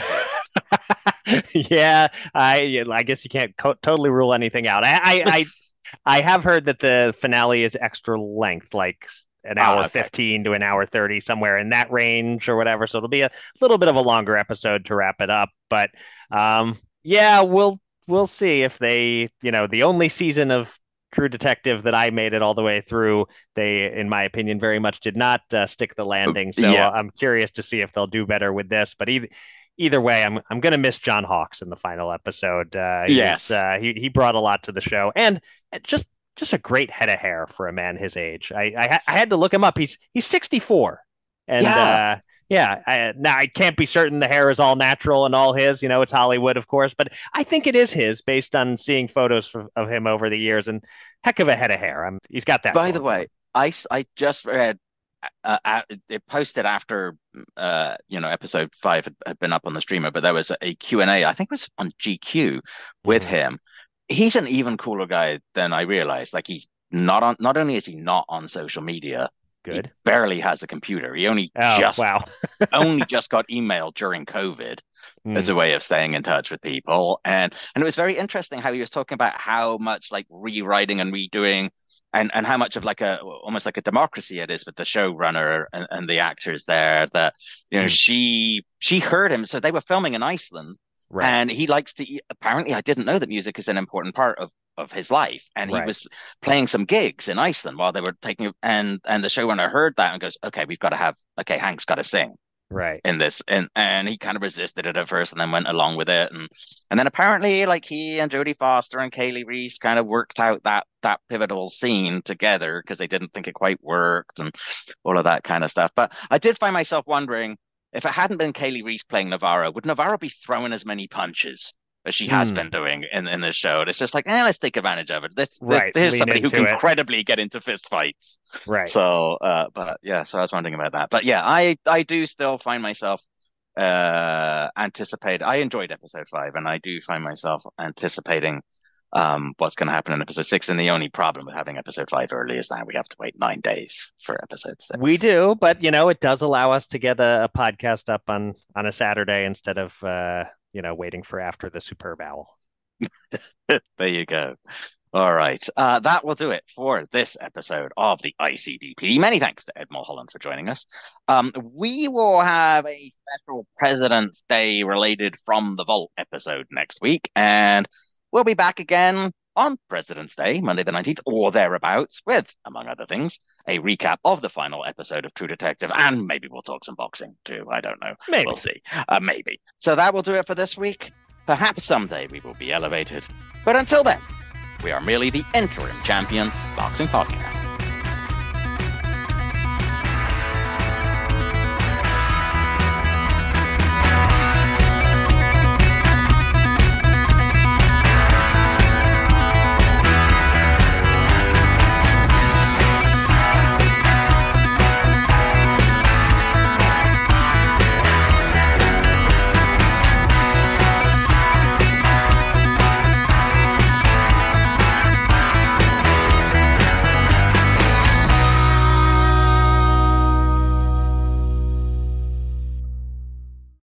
yeah, I I guess you can't co totally rule anything out. I, I I I have heard that the finale is extra length, like an Ah, hour okay. 15 to an hour 30, somewhere in that range or whatever. So it'll be a little bit of a longer episode to wrap it up. But um, yeah, we'll we'll see if they, you know, the only season of True Detective that I made it all the way through, they, in my opinion, very much did not uh, stick the landing. So Yeah. uh, I'm curious to see if they'll do better with this. But either either way, I'm I'm gonna miss John Hawkes in the final episode. Uh, Yes. uh, he he brought a lot to the show, and just just a great head of hair for a man his age. I I, I had to look him up. He's he's 64, and Yeah. uh, yeah. I, now I can't be certain the hair is all natural and all his. You know, it's Hollywood, of course, but I think it is his based on seeing photos of, of him over the years. And heck of a head of hair. I'm, he's got that. By the way, I, I, just read uh, uh, it posted after uh, you know episode five had, had been up on the streamer, but there was a Q and A. I think it was on GQ with Mhm. him. He's an even cooler guy than I realized. Like he's not on. Not only is he not on social media, good. he barely has a computer. He only Oh just wow. only just got email during COVID as Mm. a way of staying in touch with people. And and it was very interesting how he was talking about how much like rewriting and redoing and, and how much of like a almost like a democracy it is with the showrunner and, and the actors there that you know Mm. she she heard him so they were filming in Iceland Right. and he likes to apparently I didn't know that music is an important part of of his life and he Right. was playing some gigs in Iceland while they were taking and and the showrunner heard that and goes okay we've got to have okay Hank's got to sing right. in this and and he kind of resisted it at first and then went along with it and and then apparently like he and Jodie Foster and Kali Reis kind of worked out that that pivotal scene together because they didn't think it quite worked and all of that kind of stuff but I did find myself wondering if it hadn't been Kali Reis playing Navarro would Navarro be throwing as many punches as she has Hmm. been doing in, in this show. And it's just like, eh, let's take advantage of it. This, this Right, here's lean somebody who can it. credibly get into fist fights. Right. So, uh, but yeah, so I was wondering about that. But yeah, I I do still find myself uh anticipate. I enjoyed episode five, and I do find myself anticipating um what's going to happen in episode six. And the only problem with having episode five early is that we have to wait nine days for episode six. We do, but you know, it does allow us to get a, a podcast up on on a Saturday instead of uh, you know, waiting for after the Superb Owl. there you go. All right. Uh, that will do it for this episode of the ICBP. Many thanks to Ed Mulholland for joining us. Um, we will have a special President's Day related From the Vault episode next week, and we'll be back again on President's Day, Monday the 19th, or thereabouts, with, among other things, a recap of the final episode of True Detective, and maybe we'll talk some boxing too. I don't know. Maybe. We'll see. Uh, maybe. So that will do it for this week. Perhaps someday we will be elevated. But until then, we are merely the interim champion boxing podcast.